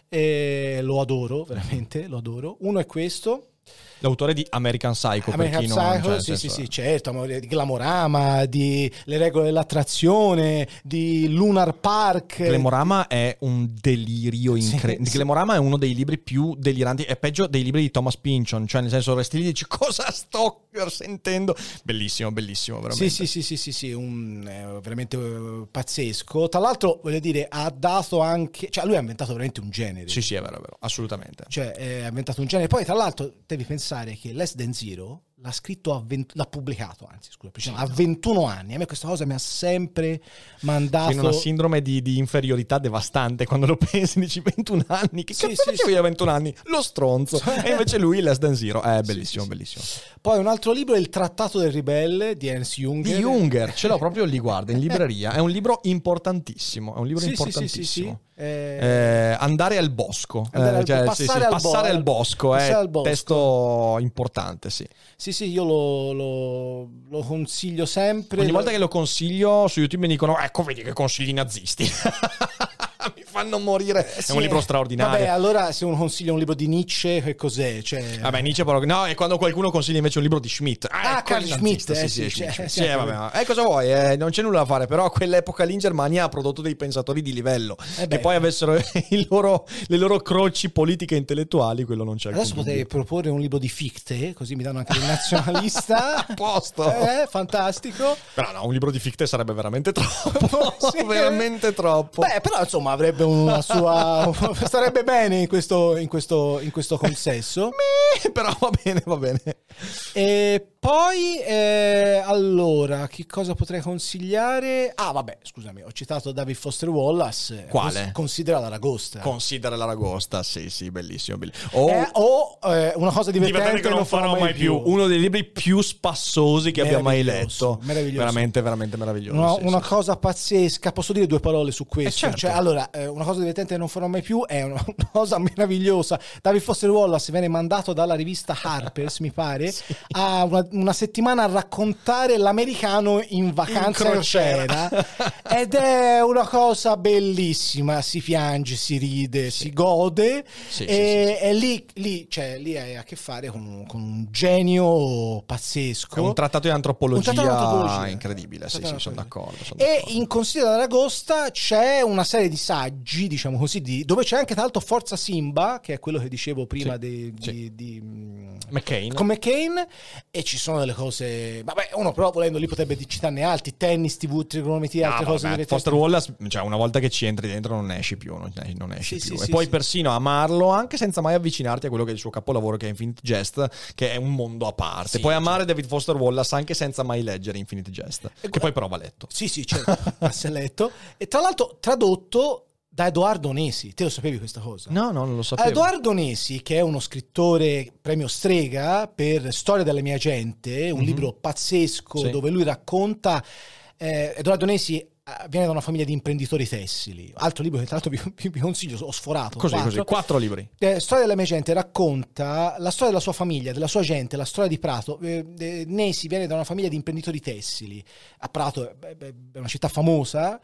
B: e lo adoro, veramente, lo adoro. Uno è questo.
A: L'autore di American Psycho,
B: American
A: per chi
B: Psycho,
A: non
B: sì, sì, sì, certo, di Glamorama, di Le regole dell'attrazione, di Lunar Park.
A: Glamorama è un delirio incredibile. Sì, Glamorama è uno dei libri più deliranti, è peggio dei libri di Thomas Pynchon, cioè nel senso resti lì e dici cosa sto sentendo? Bellissimo, bellissimo, veramente.
B: Sì, sì, sì, sì, sì, un, veramente uh, pazzesco. Tra l'altro, voglio dire, ha dato anche, cioè lui ha inventato veramente un genere.
A: Sì, sì, è vero, è vero, assolutamente.
B: Cioè, eh, ha inventato un genere. Poi, tra l'altro, devi pensare pensare che Less Than Zero l'ha scritto a 20, l'ha pubblicato, anzi, scusa, sì, a 21 anni. A me questa cosa mi ha sempre mandato
A: sì, una sindrome di, di, inferiorità devastante quando lo pensi, dici 21 anni, che sì, cazzo sì, sì. 21 anni? Lo stronzo. e invece lui Less Than Zero, è bellissimo, sì, bellissimo.
B: Poi un altro libro è Il Trattato del Ribelle di Ernst Junger.
A: Di Junger, ce l'ho proprio lì, guarda, in libreria. È un libro importantissimo, è un libro importantissimo. Eh... Eh, andare al bosco, andare al, cioè, passare, al, passare al bosco, è un testo importante, sì.
B: Sì, sì, io lo, lo, lo, consiglio sempre.
A: Ogni volta che lo consiglio su YouTube mi dicono, ecco, vedi che consigli nazisti. fanno morire. Eh, sì, è un libro straordinario.
B: Vabbè, allora se uno consiglia un libro di Nietzsche, che cos'è? Cioè...
A: Vabbè, Nietzsche però... No, è quando qualcuno consiglia invece un libro di Schmidt.
B: Ah, ah Carl Schmidt.
A: Eh, sì, sì, sì, sì, sì vabbè. Eh, cosa vuoi? Eh, non c'è nulla da fare, però quell'epoca lì in Germania ha prodotto dei pensatori di livello. Eh che poi avessero loro, le loro croci politiche e intellettuali, quello non c'è.
B: Adesso potrei proporre un libro di Fichte, così mi danno anche il nazionalista.
A: a posto.
B: Eh, fantastico.
A: Però no, un libro di Fichte sarebbe veramente troppo. veramente troppo.
B: Beh, però insomma avrebbe una sua... starebbe bene in questo, in questo, in questo consesso.
A: però va bene, va bene.
B: E poi, eh, allora, che cosa potrei consigliare? Ah, vabbè, scusami, ho citato David Foster Wallace.
A: Quale?
B: Considera l'Aragosta.
A: Considera l'Aragosta, sì, sì, bellissimo. bellissimo.
B: O, eh, o eh, una cosa divertente, divertente
A: che non farò mai, mai più. più. Uno dei libri più spassosi che abbia mai letto. Meraviglioso. Veramente, veramente meraviglioso.
B: Una,
A: sì,
B: una
A: sì.
B: cosa pazzesca. Posso dire due parole su questo?
A: Eh, certo.
B: Cioè, allora, eh, una cosa divertente che non farò mai più è una, una cosa meravigliosa. David Foster Wallace viene mandato dalla rivista Harper's, mi pare, sì. a una, una settimana a raccontare l'americano in vacanza in crociera ed è una cosa bellissima, si piange, si ride, sì. si gode sì, e, sì, lì, lì, cioè, lì, hai a che fare con, con un genio pazzesco.
A: È un trattato di antropologia, trattato di antropologia. incredibile, sì, sono d'accordo, sono
B: E in Consiglio d'Aragosta c'è una serie di saggi, diciamo così, di, dove c'è anche tra l'altro Forza Simba, che è quello che dicevo prima di, di, di,
A: McCain.
B: con McCain, e ci sono delle cose vabbè, uno però volendo lì potrebbe citarne altri, tennis, TV, trigonometria, altre no, cose.
A: Vabbè, Foster Wallace, cioè una volta che ci entri dentro non esci più, non, non esci sì, più. Sì, e sì, poi persino amarlo anche senza mai avvicinarti a quello che è il suo capolavoro che è Infinite Jest, che è un mondo a parte. Puoi amare David Foster Wallace anche senza mai leggere Infinite Jest, e che guarda, poi però va letto.
B: Sì, sì, certo, va letto. E tra l'altro tradotto da Edoardo Nesi. Te lo sapevi questa cosa?
A: No, no, non lo sapevo.
B: Edoardo Nesi, che è uno scrittore premio Strega per Storia della mia gente, un mm-hmm. libro pazzesco sì. dove lui racconta... Eh, Edoardo Nesi eh, viene da una famiglia di imprenditori tessili. Altro libro che tra l'altro vi, vi consiglio, ho sforato.
A: Così, quattro. così, quattro libri.
B: Eh, storia della mia gente racconta la storia della sua famiglia, della sua gente, la storia di Prato. Eh, eh, Nesi viene da una famiglia di imprenditori tessili. A Prato è una città famosa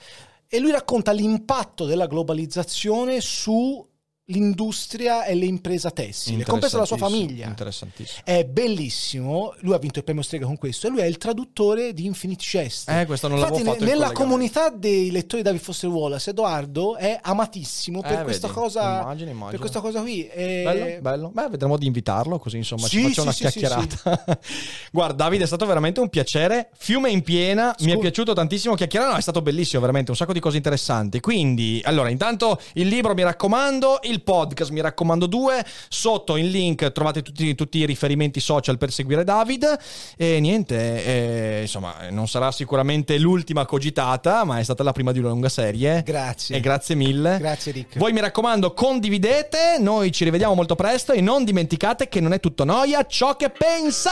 B: e lui racconta l'impatto della globalizzazione su l'industria e l'impresa tessile, compresa la sua famiglia.
A: Interessantissimo.
B: È bellissimo. Lui ha vinto il premio Strega con questo e lui è il traduttore di Infinite Chest.
A: Eh, questo non Infatti,
B: fatto nella comunità dei lettori di David Foster Wallace, Edoardo è amatissimo per, eh, questa, cosa, immagino, immagino. per questa cosa qui. E...
A: Bello, bello. Beh, vedremo di invitarlo, così insomma sì, ci faccia sì, una sì, chiacchierata. Guarda, Davide, è stato veramente un piacere. Fiume in piena, Scu- mi è piaciuto tantissimo chiacchierare, no, è stato bellissimo, veramente, un sacco di cose interessanti. Quindi, allora, intanto il libro, mi raccomando, il il podcast, mi raccomando due, sotto in link trovate tutti, tutti i riferimenti social per seguire David e niente, eh, insomma non sarà sicuramente l'ultima cogitata, ma è stata la prima di una lunga serie.
B: Grazie.
A: E grazie mille.
B: Grazie Rick.
A: Voi mi raccomando condividete, noi ci rivediamo molto presto e non dimenticate che non è tutto noia ciò che pensa.